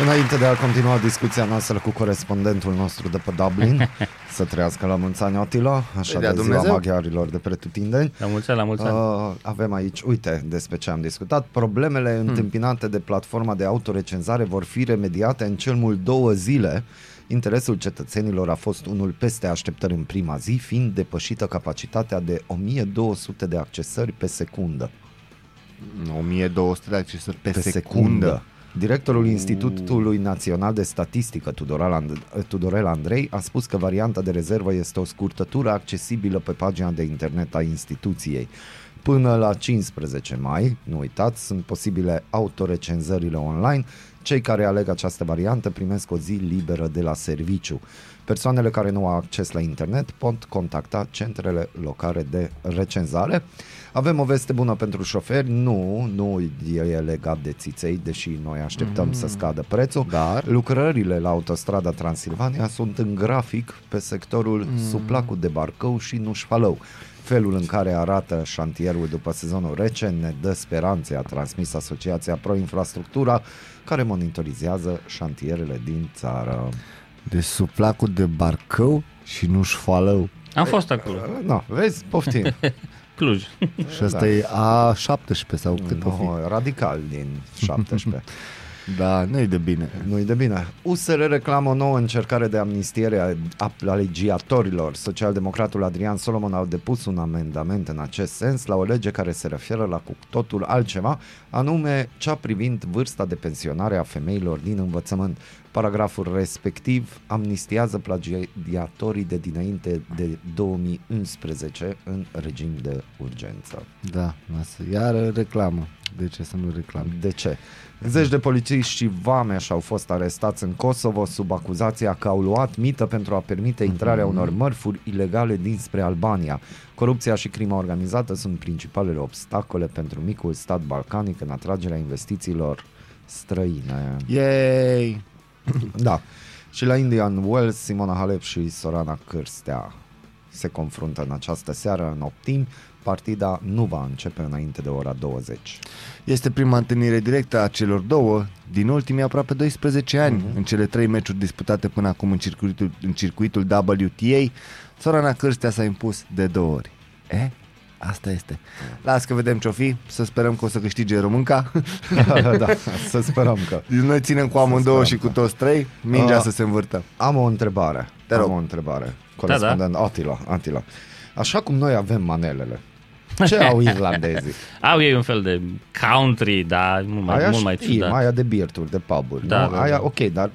Înainte de a continua discuția noastră cu corespondentul nostru de pe Dublin, să trăiască la mulți ani Otilo, așa Păi de dea ziua Dumnezeu. maghiarilor de pretutindeni. La mulți ani, la mulți ani. Uh, avem aici, uite despre ce am discutat, problemele Hmm. întâmpinate de platforma de autorecenzare vor fi remediate în cel mult două zile. Interesul cetățenilor a fost unul peste așteptări în prima zi, fiind depășită capacitatea de 1200 de accesări pe secundă. 1200 de accesări pe, pe secundă. Directorul Institutului Național de Statistică, Tudorel, And- Tudorel Andrei, a spus că varianta de rezervă este o scurtătură accesibilă pe pagina de internet a instituției. Până la 15 mai, nu uitați, sunt posibile autorecenzările online, Cei care aleg această variantă primesc o zi liberă de la serviciu. Persoanele care nu au acces la internet pot contacta centrele locale de recenzare. Avem o veste bună pentru șoferi, nu, nu e legat de țiței, deși noi așteptăm mm. să scadă prețul. Dar? Lucrările la autostrada Transilvania sunt în grafic pe sectorul mm. Suplacu de Barcău și Nușfalău. Felul în care arată șantierul după sezonul rece ne dă speranțe, a transmis Asociația Pro Infrastructura, care monitorizează șantierele din țară. De suplacul de Barcău și nuș șfalău. Am fost acolo. No, vezi, poftim. Cluj. Și asta e A17 sau cât o fi. no, radical din 17. Da, nu e de bine. Nu-i de bine. USR reclamă o nouă încercare de amnistiere a alegiatorilor. Socialdemocratul Adrian Solomon au depus un amendament în acest sens la o lege care se referă la cu totul altceva, anume cea privind vârsta de pensionare a femeilor din învățământ. Paragraful respectiv amnistiază plagiatorii de dinainte de 2011 în regim de urgență. Da, asta iar reclamă. De ce să nu reclam? De ce? Zeci de polițiști și vameși au fost arestați în Kosovo sub acuzația că au luat mită pentru a permite intrarea unor mărfuri ilegale dinspre Albania. Corupția și crima organizată sunt principalele obstacole pentru micul stat balcanic în atragerea investițiilor străine. Yay! Da. Și la Indian Wells, Simona Halep și Sorana Cârstea se confruntă în această seară în optim. Partida nu va începe înainte de ora 20. Este prima întâlnire directă a celor două din ultimii aproape 12 ani. Mhm. Mm-hmm. În cele trei meciuri disputate până acum în circuitul, în circuitul WTA, Sorana Cârstea s-a impus de două ori. E? Asta este. Las că vedem ce-o fi, să sperăm că o să câștige românca. da, să sperăm că. Noi ținem cu amândouă sperăm, și cu da. toți trei, mingea Ah. să se învârtă. Am o întrebare. Te Am rog. o întrebare. Corespondent Atila, Atila. Așa cum noi avem manelele, ce au irlandezii? Au ei un fel de country, dar mult mai, aia mult mai știm, ciudat. aia de birturi, de puburi. Da, nu? da, aia, da. ok, dar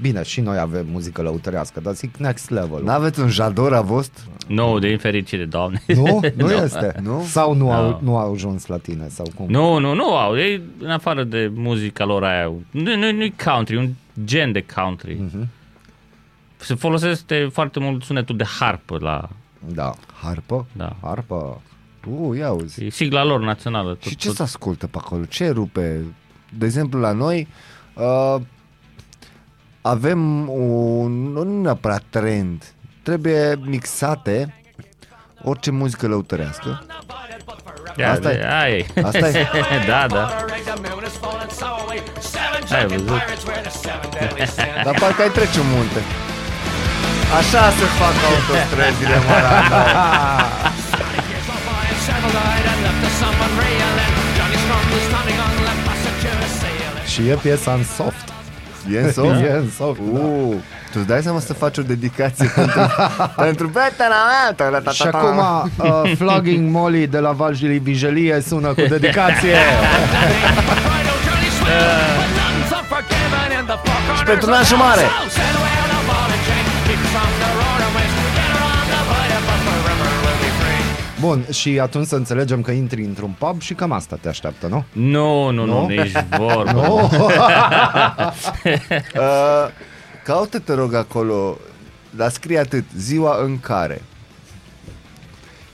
bine, și noi avem muzică lăutărească, dar zic next level. N-aveți un jador a vostru? Nu, de infericire, doamne. Nu? Nu Nu. este? Nu? Sau nu, au, Nu. nu au ajuns la tine? Sau cum? Nu, nu, nu au. Ei, în afară de muzica lor aia, nu, nu, nu country, un gen de country. Mhm. Se folosește foarte mult sunetul de harpă la... Da. Harpă? Da. Harpă. Uh, ia uzi. E sigla lor națională. Tot, Și ce tot. se ascultă pe acolo? Ce rupe? De exemplu, la noi uh, avem un, nu neapărat trend, trebuie mixate orice muzică lăutărească. Ia, Asta e. Aia e. Asta e. da, da. Ai văzut? Dar parcă ai trece un munte. Așa se fac autostrăzile, Maranda. Și e piesa în soft. E în soft? E în soft, da. Uh, tu îți dai seama să faci o dedicație pentru, pentru prietena mea? Ta, ta, ta, Și ta, ta. acum uh, Flogging Molly de la Vajili Vigelie sună cu dedicație. Și pentru nașul mare. Bun, și atunci să înțelegem că intri într-un pub și cam asta te așteaptă, nu? Nu, nu, nu, Nu? nici vorbă. Nu? Uh, caută, te rog, acolo, dar scrie atât, ziua în care.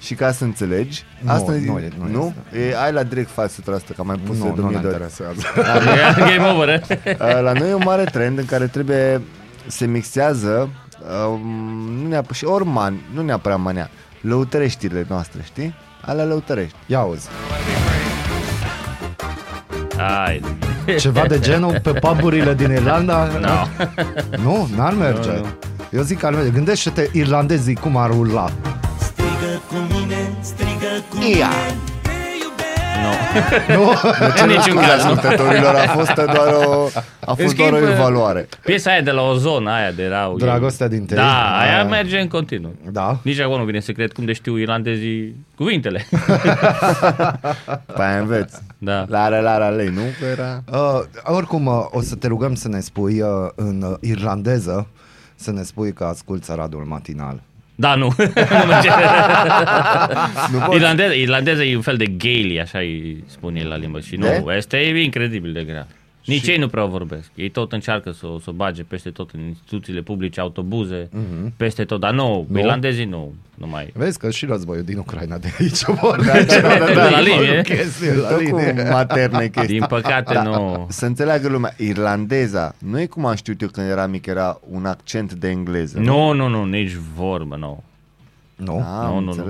Și ca să înțelegi, Nu, asta nu e- nu nu? E, ai la direct față asta, că am mai pus nu, de nu ne mii de ori. interesează. Game over, eh? Uh, La noi e un mare trend în care trebuie se mixează um, nu neapărat, și ori man, nu neapărat manea, lăutăreștile noastre, știi? Alea lăutărești. Ia auzi, Hai. ceva de genul pe puburile din Irlanda? No. Nu, n-ar merge. Nu, nu. Eu zic că ar merge. Gândește-te irlandezii cum ar urla. Ia! Nu. Nu? În niciun caz, nu. ascultătorilor a fost doar o, a fost doar o schimb, evaluare. Piesa aia de la o zonă aia de erau... Dragostea din tei. Da, aia Aia. merge în continuu. Da. Nici acolo nu vine secret cum de știu irlandezii cuvintele. Pe aia înveți. da. Lara, lara, lei, nu? Că era... Uh, oricum, uh, o să te rugăm să ne spui uh, în uh, irlandeză să ne spui că asculți Aradul matinal. Da, nu. nu merge. Nu poți. Irlandeză, irlandeză e un fel de gaily, așa îi spun ei la limbă. Și nu, De? este e incredibil de grea. Nici ei nu prea o vorbesc. Ei tot încearcă să o, să o bage peste tot în instituțiile publice, autobuze, peste tot. Dar nu, Nu? irlandezii nu, nu mai... Vezi că și războiul din Ucraina de aici vorbește. da, da, da, la linie. Chestii la Tot linie. cu materne chestii. Din păcate nu... Să înțeleagă lumea, irlandeza, nu e cum am știut eu când eram mic, era un accent de engleză. Nu, nu, nu, nici vorbă, nu. Nu? Ah, Nu, am nu, nu.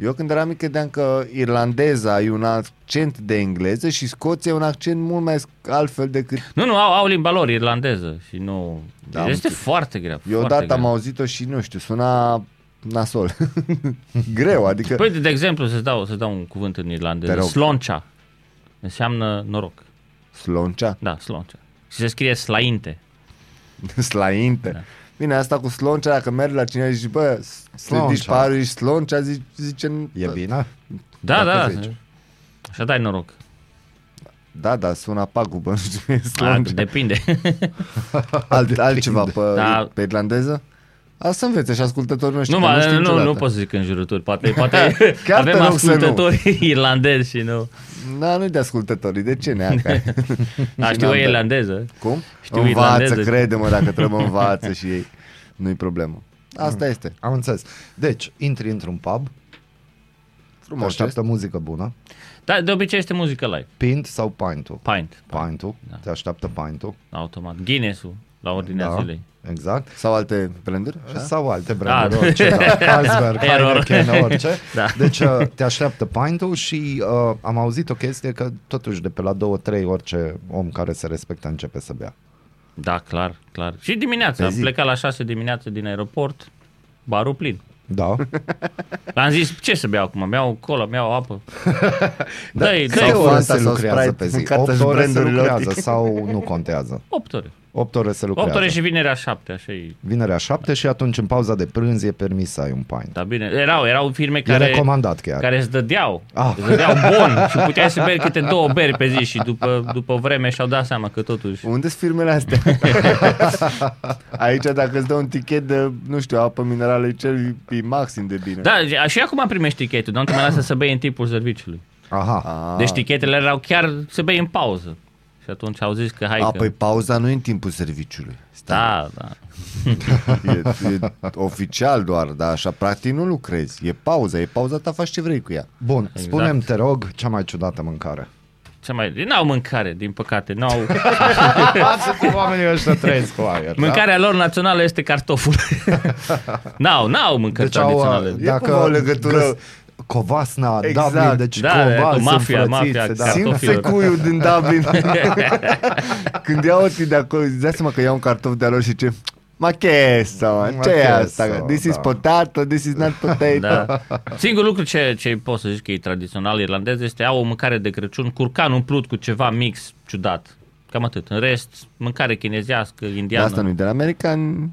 Înțeles. Eu când eram mic credeam că irlandeza e un accent de engleză și Scoția e un accent mult mai sc- altfel decât... Nu, nu, au, au limba lor irlandeză și nu... Da, am este înțeles. foarte greu. Eu foarte odată am greu. auzit-o și nu știu, suna nasol. Greu, adică... Păi, de exemplu, să-ți dau, să dau un cuvânt în Te irlandeză. rog. Sloncea. Înseamnă noroc. Sloncea, Da, sloncea. Și se scrie slainte. slainte. Da. Bine, asta cu sloncea, dacă mergi la cineva și zici, bă, să Sloncea. ridici parul și sloncea, zice, zice E bine? Da, Dacă da. zici. Așa dai noroc. Da, da, sună pagubă, nu știu, e A, sloncea. depinde. Alt, altceva pe, Da. pe irlandeză? Asta să învețe și ascultătorii noștri. nu, că mă, știu nu, niciodată. nu pot să zic în jurături. Poate, poate Chiar avem te rog să nu. ascultători irlandezi și nu. Da, nu de ascultătorii, de ce neaca? Da, știu n-am eu dat. irlandeză. Cum? Știu învață, irlandeză. crede-mă, dacă trebuie învață și ei. Nu-i problemă. Asta este. Am înțeles. Deci, intri într-un pub, te Frumos. așteaptă muzică bună, Da, de obicei este muzică live. pint sau pint-ul? Pint, Pint-ul, Da. te așteaptă pint-ul, automat. Guinness-ul, la ordinea da, zilei. exact. Sau alte blenduri? Așa? Sau alte branduri, Da. orice, da. Carlsberg, Error. Heineken, orice. Da. Deci uh, te așteaptă pint-ul și uh, am auzit o chestie că totuși de pe la 2-3 orice om care se respectă începe să bea. Da, clar, clar. Și dimineața, Pe am zi. plecat la 6 dimineața din aeroport, barul plin. Da? Am zis, ce să beau acum? Beau cola, beau apă. Da, Dă-i, câte dă-i. Sau ore Fanta se sau lucrează Sprite, pe zi? mâncați 8 și ore se brandurile lucrează lor. sau nu contează? 8 ore. 8 ore se lucrează. 8 ore și vinerea 7, așa e. Vinerea 7 și atunci în pauza de prânz e permis să ai un pint. Da, bine. Erau, erau firme E care, recomandat chiar. care îți dădeau. Ah. Îți dădeau bon și puteai să bei câte două beri pe zi și după, după vreme și-au dat seama că totuși... Unde sunt firmele astea? Aici dacă îți dă un tichet de, nu știu, apă minerală, e cel e maxim de bine. Da, și acum primești tichetul, dar nu te mai lasă să bei în timpul serviciului. Aha. Ah. Deci tichetele erau chiar să bei în pauză. Și atunci au zis că hai A, că... păi pauza nu e în timpul serviciului. Stai. Da, da. E, e oficial doar, dar așa practic nu lucrezi. E pauza, e pauza ta, faci ce vrei cu ea. Bun, Exact. spunem te rog, cea mai ciudată mâncare. Ce mai... N-au mâncare, din păcate. N-au... Lasă cum oamenii ăștia trăiesc cu aer. Mâncarea lor națională este cartoful. n-au, n-au mâncări Deci au, tradiționale. E cumva o legătură- Covasna, Exact. Dublin, deci Da, cumva cu mafia, sunt mafia, frățiți, da. cartofi. Simt secuiul din Dublin. Când iau ății de acolo, îți dai seama că iau un cartof de-a lor și ce... Ma chesa, Ma ce e che asta? so, This is da. potato, this is not potato. Da. Singurul lucru ce, ce pot să zic că e tradițional irlandez este au o mâncare de Crăciun, curcan umplut cu ceva mix ciudat. Cam atât. În rest, mâncare chinezească, De indiană. asta nu-i de la american,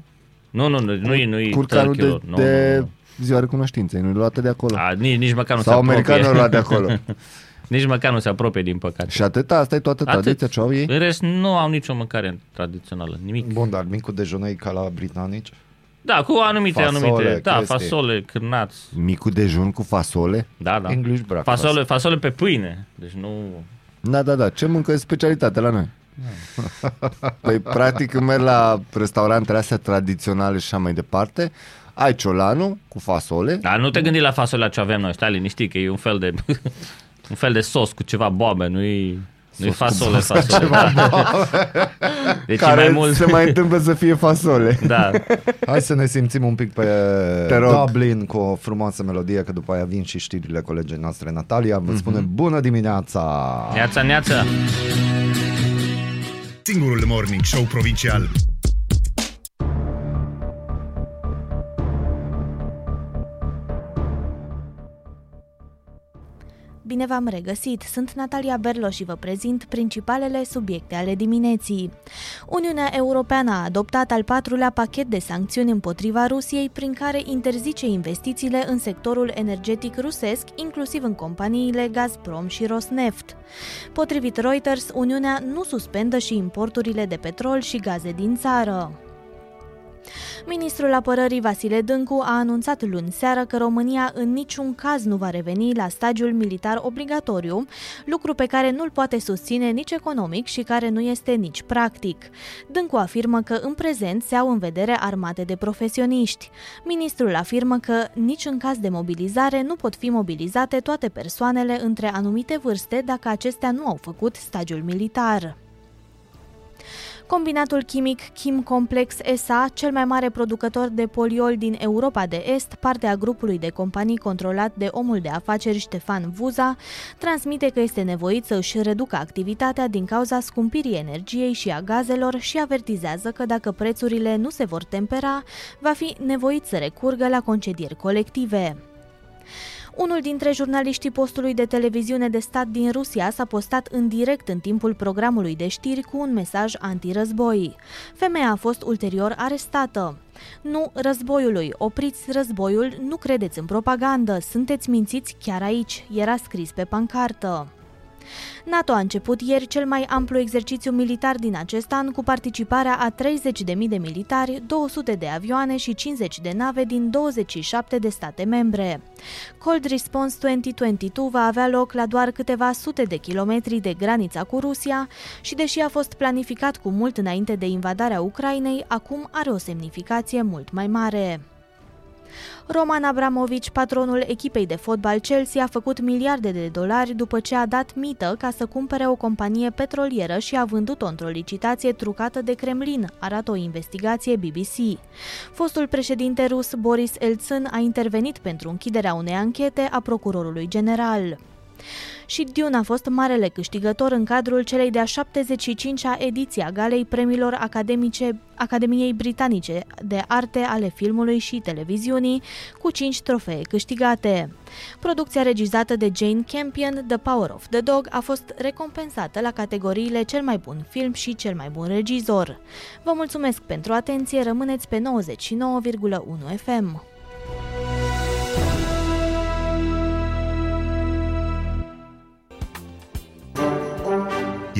Nu, nu, nu, nu, e- nu e curcanul de, turkey-lor. Nu, de nu, nu. Ziua recunoștinței, nu-i luată de acolo. A, nici, nici măcar nu Sau se apropie. americanul luat de acolo. nici măcar nu se apropie, din păcate. Și atât, asta e toată Atât. tradiția ce au ei. În rest, nu au nicio mâncare tradițională, nimic. Bun, dar micul dejun e ca la britanici? Da, cu anumite, Fasole, anumite. Da, chestii. fasole, cârnați. Micul dejun cu fasole. Da, da. English breakfast. Fasole, fasole pe pâine. Deci nu... Da, da, da. Ce mâncă e specialitate la noi? Păi, practic, când merg la restaurantele astea tradiționale și așa mai departe, ai ciolanul cu fasole. Dar nu te gândi la fasole la ce avem noi, stai liniștit, că e un fel de, un fel de sos cu ceva boabe, nu-i, nu-i Sos cu fasole, fasole. Da. Deci e care mai mult... se mai întâmplă să fie fasole. Da, Hai să ne simțim un pic pe Te rog. Dublin cu o frumoasă melodie, că după aia vin și știrile colegii noastre Natalia. Vă spune bună dimineața! neața, neața. Singurul morning show provincial. Bine v-am regăsit! Sunt Natalia Berlo și vă prezint principalele subiecte ale dimineții. Uniunea Europeană a adoptat al patrulea pachet de sancțiuni împotriva Rusiei, prin care interzice investițiile în sectorul energetic rusesc, inclusiv în companiile Gazprom și Rosneft. Potrivit Reuters, Uniunea nu suspendă și importurile de petrol și gaze din țară. Ministrul Apărării Vasile Dâncu a anunțat luni seară că România în niciun caz nu va reveni la stagiul militar obligatoriu, lucru pe care nu-l poate susține nici economic și care nu este nici practic. Dâncu afirmă că în prezent se au în vedere armate de profesioniști. Ministrul afirmă că nici în caz de mobilizare nu pot fi mobilizate toate persoanele între anumite vârste dacă acestea nu au făcut stagiul militar. Combinatul chimic Kim Complex SA, cel mai mare producător de poliol din Europa de Est, parte a grupului de companii controlat de omul de afaceri Ștefan Vuza, transmite că este nevoit să își reducă activitatea din cauza scumpirii energiei și a gazelor și avertizează că dacă prețurile nu se vor tempera, va fi nevoit să recurgă la concedieri colective. Unul dintre jurnaliștii postului de televiziune de stat din Rusia s-a postat în direct în timpul programului de știri cu un mesaj antirăzboi. Femeia a fost ulterior arestată. Nu războiului, opriți războiul, nu credeți în propagandă, sunteți mințiți chiar aici, era scris pe pancartă. NATO a început ieri cel mai amplu exercițiu militar din acest an cu participarea a 30.000 de militari, 200 de avioane și 50 de nave din 27 de state membre. Cold Response 2022 va avea loc la doar câteva sute de kilometri de granița cu Rusia și deși a fost planificat cu mult înainte de invadarea Ucrainei, acum are o semnificație mult mai mare. Roman Abramovici, patronul echipei de fotbal Chelsea, a făcut miliarde de dolari după ce a dat mită ca să cumpere o companie petrolieră și a vândut-o într-o licitație trucată de Kremlin, arată o investigație BBC. Fostul președinte rus Boris Eltsyn a intervenit pentru închiderea unei anchete a procurorului general și Dune a fost marele câștigător în cadrul celei de-a 75-a ediție a galei premiilor academice Academiei Britanice de Arte ale Filmului și Televiziunii, cu 5 trofee câștigate. Producția regizată de Jane Campion, The Power of the Dog, a fost recompensată la categoriile cel mai bun film și cel mai bun regizor. Vă mulțumesc pentru atenție, rămâneți pe 99,1 FM.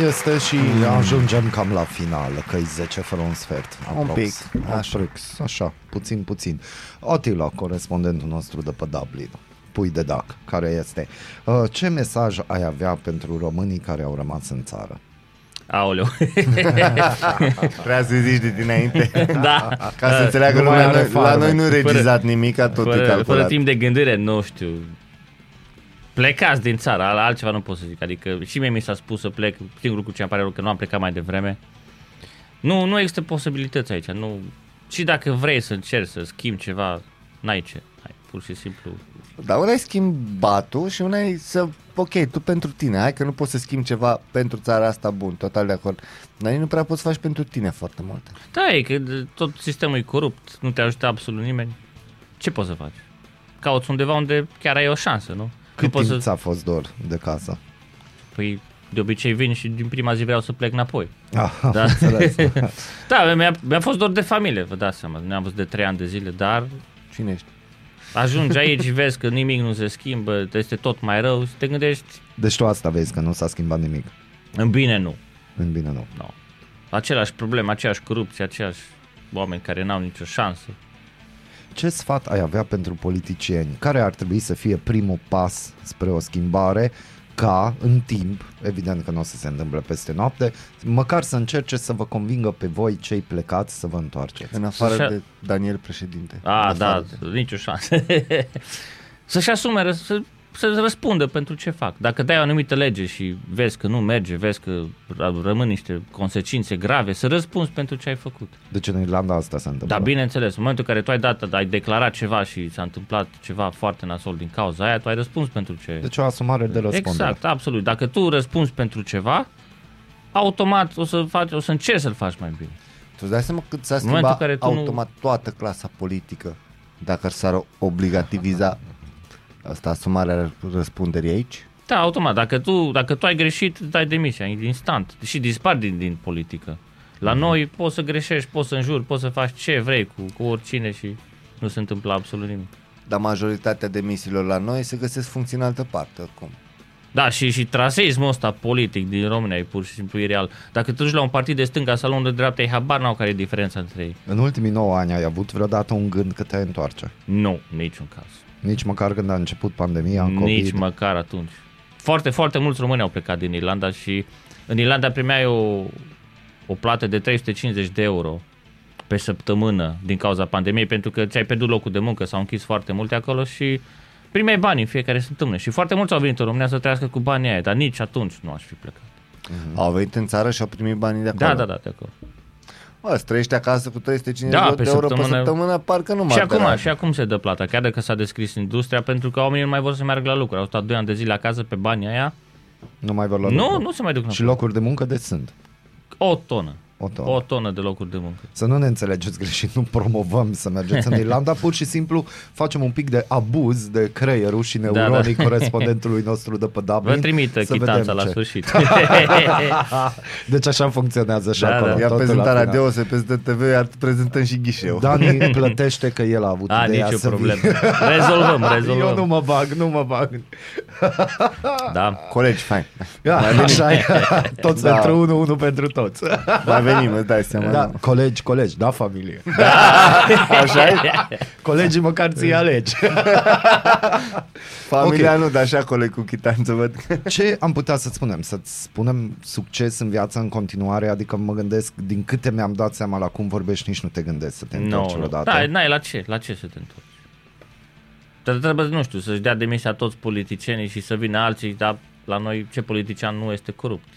Este și ajungem cam la final, că e 10 fără un sfert. Un aprox. pic, așa. Aprox, așa, puțin, puțin. Otila, corespondentul nostru de pe Dublin, pui de dac, care este. Uh, Ce mesaj ai avea pentru românii care au rămas în țară? Aoleu. Trebuia să zici de dinainte. da. Ca să înțeleagă Nu mai lumea, are noi, la farmec. noi nu regizat nimic, tot e fără, fără calculat. timp de gândire, nu știu. Plecați din țară, la altceva nu pot să zic. Adică și mie mi s-a spus să plec, singurul lucru ce îmi pare rău că nu am plecat mai devreme. Nu, nu există posibilități aici. Nu, și dacă vrei să încerci să schimbi ceva, n-ai ce. Ai, pur și simplu. Dar una e schimbatul și una e să, ok, tu pentru tine, hai că nu poți să schimbi ceva pentru țara asta bun, total de acord. Dar nici nu prea poți să faci pentru tine foarte multe. Da, e că de- tot sistemul e corupt, nu te ajută absolut nimeni. Ce poți să faci? Cauți undeva unde chiar ai o șansă, nu? Cât nu poți timp să... ți-a fost dor de casă? Păi, de obicei vin și din prima zi vreau să plec înapoi. Ah, Da. înțeles. Da, mi-a, mi-a fost dor de familie, vă dați seama. Ne-am văzut de trei ani de zile, dar Cine ești? ajungi aici și vezi că nimic nu se schimbă, este tot mai rău și te gândești, Deci tu asta vezi, că nu s-a schimbat nimic. în bine nu. În bine nu. nu. Același probleme, aceeași corupție, aceiași oameni care n-au nicio șansă. Ce sfat ai avea pentru politicieni? Care ar trebui să fie primul pas spre o schimbare ca în timp, evident că nu o să se întâmple peste noapte, măcar să încerce să vă convingă pe voi cei plecați să vă întoarceți. În afară Să-și- de Daniel președinte. A, În da, afară de- nicio șansă. Să-și asume, răs- să, să răspundă pentru ce fac. Dacă dai o anumită lege și vezi că nu merge, vezi că r- rămân niște consecințe grave, să răspunzi pentru ce ai făcut. Deci în Irlanda asta se întâmplă. Da, bineînțeles, în momentul în care tu ai dat, ai declarat ceva și s-a întâmplat ceva foarte nasol din cauza aia, tu ai răspuns pentru ce... Deci o asumare de răspundere. Exact, absolut. Dacă tu răspunzi pentru ceva, automat o să, faci, o să încerci să-l faci mai bine. Tu îți dai seama cât s-ar În momentul schimba în care tu nu- automat toată clasa politică dacă s-ar obligativiza asta asumarea răspunderii aici? Da, automat. Dacă tu, dacă tu ai greșit, dai demisia, instant. Și dispari din, din politică. La noi poți să greșești, poți să înjuri, poți să faci ce vrei cu, cu oricine și nu se întâmplă absolut nimic. Dar majoritatea demisiilor la noi se găsesc funcții în altă parte, oricum. Da, și, și traseismul ăsta politic din România e pur și simplu ireal. Dacă te duci la un partid de stânga sau la unul de dreapta, ei habar n-au care e diferența între ei. În ultimii 9 ani ai avut vreodată un gând că te întoarce? Nu, niciun caz. Nici măcar când a început pandemia, COVID? Nici măcar atunci. Foarte, foarte mulți români au plecat din Irlanda și în Irlanda primeai o, o plată de 350 de euro pe săptămână din cauza pandemiei pentru că ți-ai pierdut locul de muncă, s-au închis foarte multe acolo și primeai bani în fiecare săptămână. Și foarte mulți au venit în România să trăiască cu banii aia, dar nici atunci nu aș fi plecat. Mm-hmm. Au venit în țară și au primit banii de acolo. Da, da, da, de acolo. Bă, să trăiești acasă cu 350 Da, de pe euro săptămână- pe săptămână, parcă nu Și m-ar acum, deranja. și acum se dă plata, chiar dacă s-a descris industria, pentru că oamenii nu mai vor să meargă la lucru. Au stat 2 ani de zile acasă pe banii aia. Nu mai vor la Nu, lucru. nu se mai duc Și înapoi. locuri de muncă de sunt. O tonă. O tonă. O tonă de locuri de muncă. Să nu ne înțelegeți greșit, nu promovăm să mergeți în Irlanda, pur și simplu facem un pic de abuz de creierul și neuronii da. corespondentului nostru de pe Dublin. Vă trimit să chitanța vedem la ce. sfârșit. Deci așa funcționează și Da, da. acolo. Ia totul prezentarea la final. de OSE peste TV, iar prezentăm și ghișeu. Dani plătește că el a avut A, ideea nicio să problemă. vină. Rezolvăm, Eu nu rezolvăm. mă bag, nu mă bag. Da. Colegi, fain. Ia, așa e. Toți Da. pentru unul, unul pentru toți. Mai venim, îți dai seama. Da, nu? colegi, colegi, da, familie. Așa e? Colegii măcar ți alegi. Familia nu, dar așa colegi cu chitanță văd. Ce am putea să spunem? Să-ți spunem succes în viață în continuare? Adică mă gândesc, din câte mi-am dat seama la cum vorbești, nici nu te gândești să te întorci Nu, vreodată. da, n-ai la ce, la ce să te întorci? Dar trebuie, nu știu, să-și dea demisia toți politicienii și să vină alții, dar la noi ce politician nu este corupt?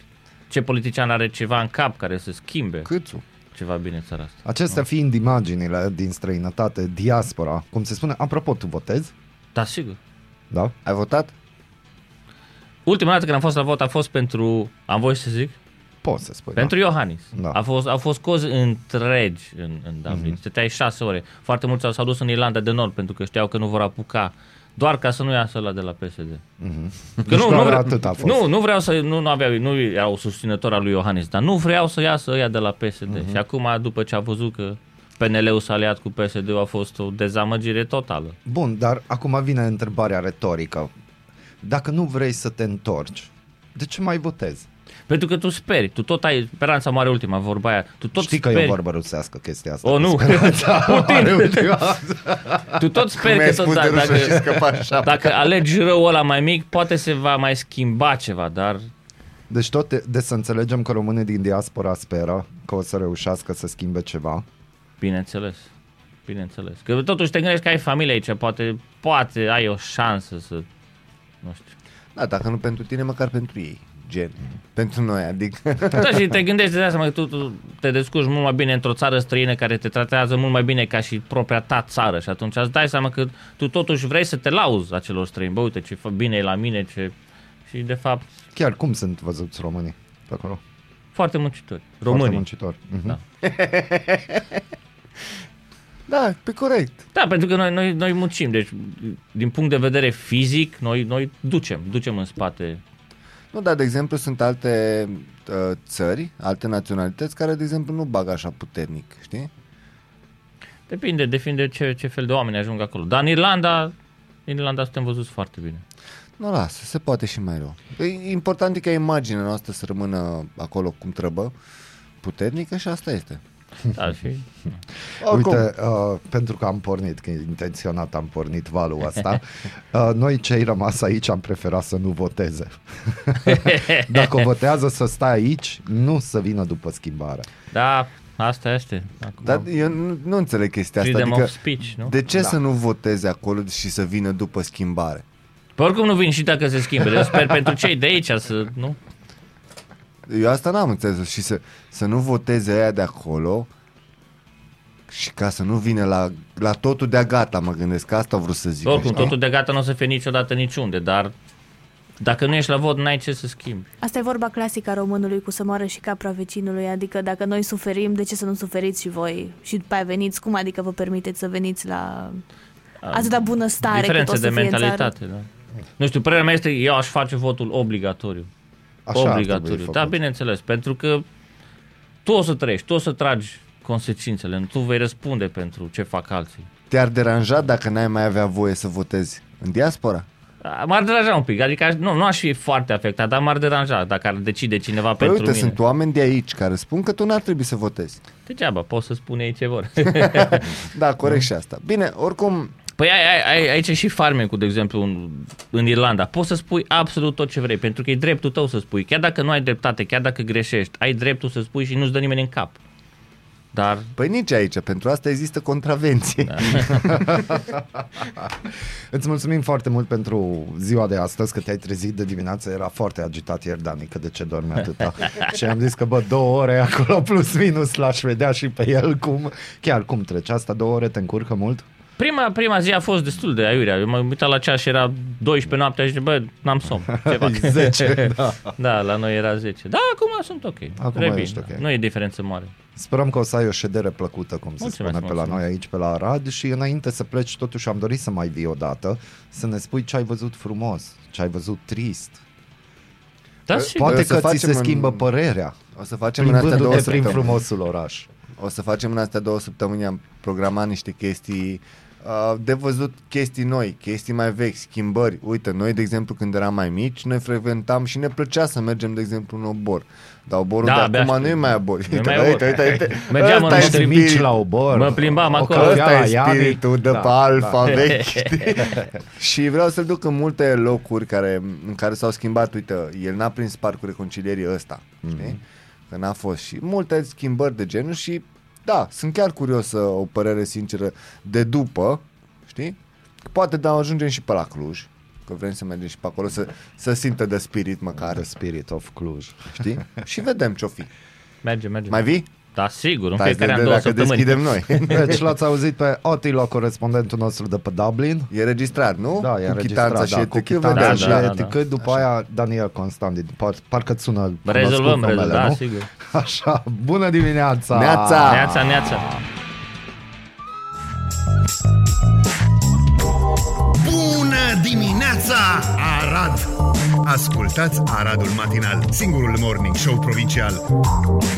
Ce politician are ceva în cap care să schimbe Câțu. ceva bine în țara asta? Acestea fiind imaginile din străinătate, diaspora, cum se spune, apropo, tu votezi? Da, sigur. Da? Ai votat? Ultima dată când am fost la vot a fost pentru, am voie să zic, Poți să spui. Pentru Iohannis. Da. A fost, au fost cozi întregi în, în Dublin. Mm-hmm. Stăteai șase ore. Foarte mulți s-au dus în Irlanda de Nord pentru că știau că nu vor apuca doar ca să nu iasă la de la PSD. Mm-hmm. Că nu, nu, doar vre- atât a fost. nu, nu vreau să, nu, nu, aveau, nu erau susținători al lui Iohannis, dar nu vreau să iasă ăia de la PSD. Mhm. Mm-hmm. Și acum, după ce a văzut că PNL-ul s-a aliat cu PSD, a fost o dezamăgire totală. Bun, dar acum vine întrebarea retorică. Dacă nu vrei să te întorci, de ce mai votezi? Pentru că tu speri, tu tot ai, speranța moare ultima, vorba aia, tu tot Știi că speri. e o vorbă rusească chestia asta. O, cu nu. speranța Putin. ultima. Tu tot speri Mi-ai că tot, spus de da, rușă și dacă, scăpa așa. dacă alegi răul ăla mai mic, poate se va mai schimba ceva, dar Deci tot de, de să înțelegem că românii din diaspora speră că o să reușească să schimbe ceva. bineînțeles. Bineînțeles. Că totuși te gândești că ai familie aici, poate, poate ai o șansă să, nu știu. Da, dacă nu pentru tine, măcar pentru ei. Gen. Pentru noi, adică. Da, și te gândești de asta, că tu, tu te descurci mult mai bine într-o țară străină care te tratează mult mai bine ca și propria ta țară și atunci îți dai seama că tu totuși vrei să te lauzi acelor străini. Bă, uite ce fă bine e la mine, ce... Și de fapt, Chiar cum sunt văzuți românii pe acolo? foarte muncitori. Foarte Românii. muncitori. Mhm. Da. Da, pe corect. Da, pentru că noi, noi, noi muncim, deci din punct de vedere fizic, noi, noi ducem, ducem în spate. Nu, dar de exemplu sunt alte uh, țări, alte naționalități care, de exemplu, nu bagă așa puternic, știi? Depinde, depinde ce, ce fel de oameni ajung acolo. Dar în Irlanda, în Irlanda suntem văzuți foarte bine. Nu, lasă, se poate și mai rău. E important e ca imaginea noastră să rămână acolo cum trebuie, puternică și asta este. Da, și... Oricum, Uite, uh, pentru că am pornit, că intenționat am pornit valul ăsta, uh, noi cei rămas aici am preferat să nu voteze. Dacă votează să stai aici, nu să vină după schimbare. Da, asta este. Acum. dar eu nu, nu înțeleg chestia asta. Freedom Adică, of speech, nu? de ce Da. să nu voteze acolo și să vină după schimbare? Pe oricum nu vin și dacă se schimbă. Deci sper pentru cei de aici să... Nu? Eu asta n-am înțeles și să, să nu voteze aia de acolo și ca să nu vină la, la totul de gata, mă gândesc, că asta vreau să zic. Oricum, știi? totul de gata nu o să fie niciodată niciunde, dar dacă nu ești la vot, n-ai ce să schimbi. Asta e vorba clasică a românului cu să moară și capra vecinului, adică dacă noi suferim, de ce să nu suferiți și voi? Și după aia veniți, cum adică vă permiteți să veniți la atâta bună stare cât o Diferențe să de fie în țară? mentalitate, da. Nu știu, părerea mea este, eu aș face votul obligatoriu. Așa ar trebui obligatoriu. făcut. Da, bineînțeles, pentru că tu o să trăiești, tu o să tragi consecințele, tu vei răspunde pentru ce fac alții. Te-ar deranja dacă n-ai mai avea voie să votezi în diaspora? Da, M-ar deranja un pic, adică aș- nu, nu aș fi foarte afectat, dar m-ar deranja dacă ar decide cineva Păi pentru uite, mine. sunt oameni de aici care spun că tu n-ar trebui să votezi. Degeaba, pot să spun ei ce vor. Da, corect și asta. Bine, oricum, Păi ai, ai, ai, aici e și farmecul, de exemplu, în, în Irlanda. Poți să spui absolut tot ce vrei, pentru că e dreptul tău să spui. Chiar dacă nu ai dreptate, chiar dacă greșești, ai dreptul să spui și nu-ți dă nimeni în cap. Dar păi nici aici, pentru asta există contravenție. Da. Îți mulțumim foarte mult pentru ziua de astăzi, că te-ai trezit de dimineață, era foarte agitat ieri, Dani, că de ce dorme atâta. și am zis că, bă, două ore acolo plus minus l-aș vedea și pe el cum, chiar cum trece asta, două ore te încurcă mult? Prima, prima zi a fost destul de aiurea. Eu m-am uitat la ceas și era 12 noaptea și zic, bă, n-am somn. Ce fac? 10, da. da, la noi era 10. Da, acum sunt ok. Acum Re bine, ești ok. Nu e diferență mare. Sperăm că o să ai o ședere plăcută, cum se Mulțumesc, spune pe la mulțumesc. noi aici, pe la Arad și înainte să pleci, totuși am dorit să mai vii odată, să ne spui ce ai văzut frumos, ce ai văzut trist. Da, Păi, sigur. Poate să că ți facem se în- schimbă părerea, O să facem în astea două plimbându-te prin săptămâni. frumosul oraș. O să facem în astea două săptămâni, am programat niște chestii uh, de văzut chestii noi, chestii mai vechi, schimbări. Uite, noi, de exemplu, când eram mai mici, noi frecventam și ne plăcea să mergem, de exemplu, în obor. Dar oborul Da, de abia acum nu e aștept. mai obor. Nu e Uite, mai uite, obor. uite, uite. Mergeam Ăsta în e niște Niște spirit- mici la obor. Mă plimbam o acolo. cafea Ăsta la e Iavi. spiritul de Da, pe alfa da. vechi, știi? și vreau să-l duc în multe locuri care, în care s-au schimbat. Uite, el n-a prins parcul reconcilierii ăsta, știi? Că n-a fost. Și multe schimbări de genul și da, sunt chiar curios să o părere sinceră de după, știi? Poate da, ajungem și pe la Cluj, că vrem să mergem și pe acolo să, să simtă de spirit măcar, The Spirit of Cluj. știi? și vedem ce-o fi. Merge, merge. Mai vii? Da, sigur, în Hai să fiecare an vedem două dacă săptămâni. deschidem noi. Deci l-ați auzit pe Otilo, corespondentul nostru de pe Dublin. E registrat, nu? Da, e cu chitanța înregistrat, și da, etc. cu chitanța Da, și da, da, etică, după aia Daniel Constantin, par, parcă îți sună Rezolvăm, cunoscut rezolvăm, numele, da, nu? sigur. Așa, bună dimineața! Neața! Neața, neața. Bună dimineața, Arad! Ascultați Aradul Matinal, singurul morning show provincial.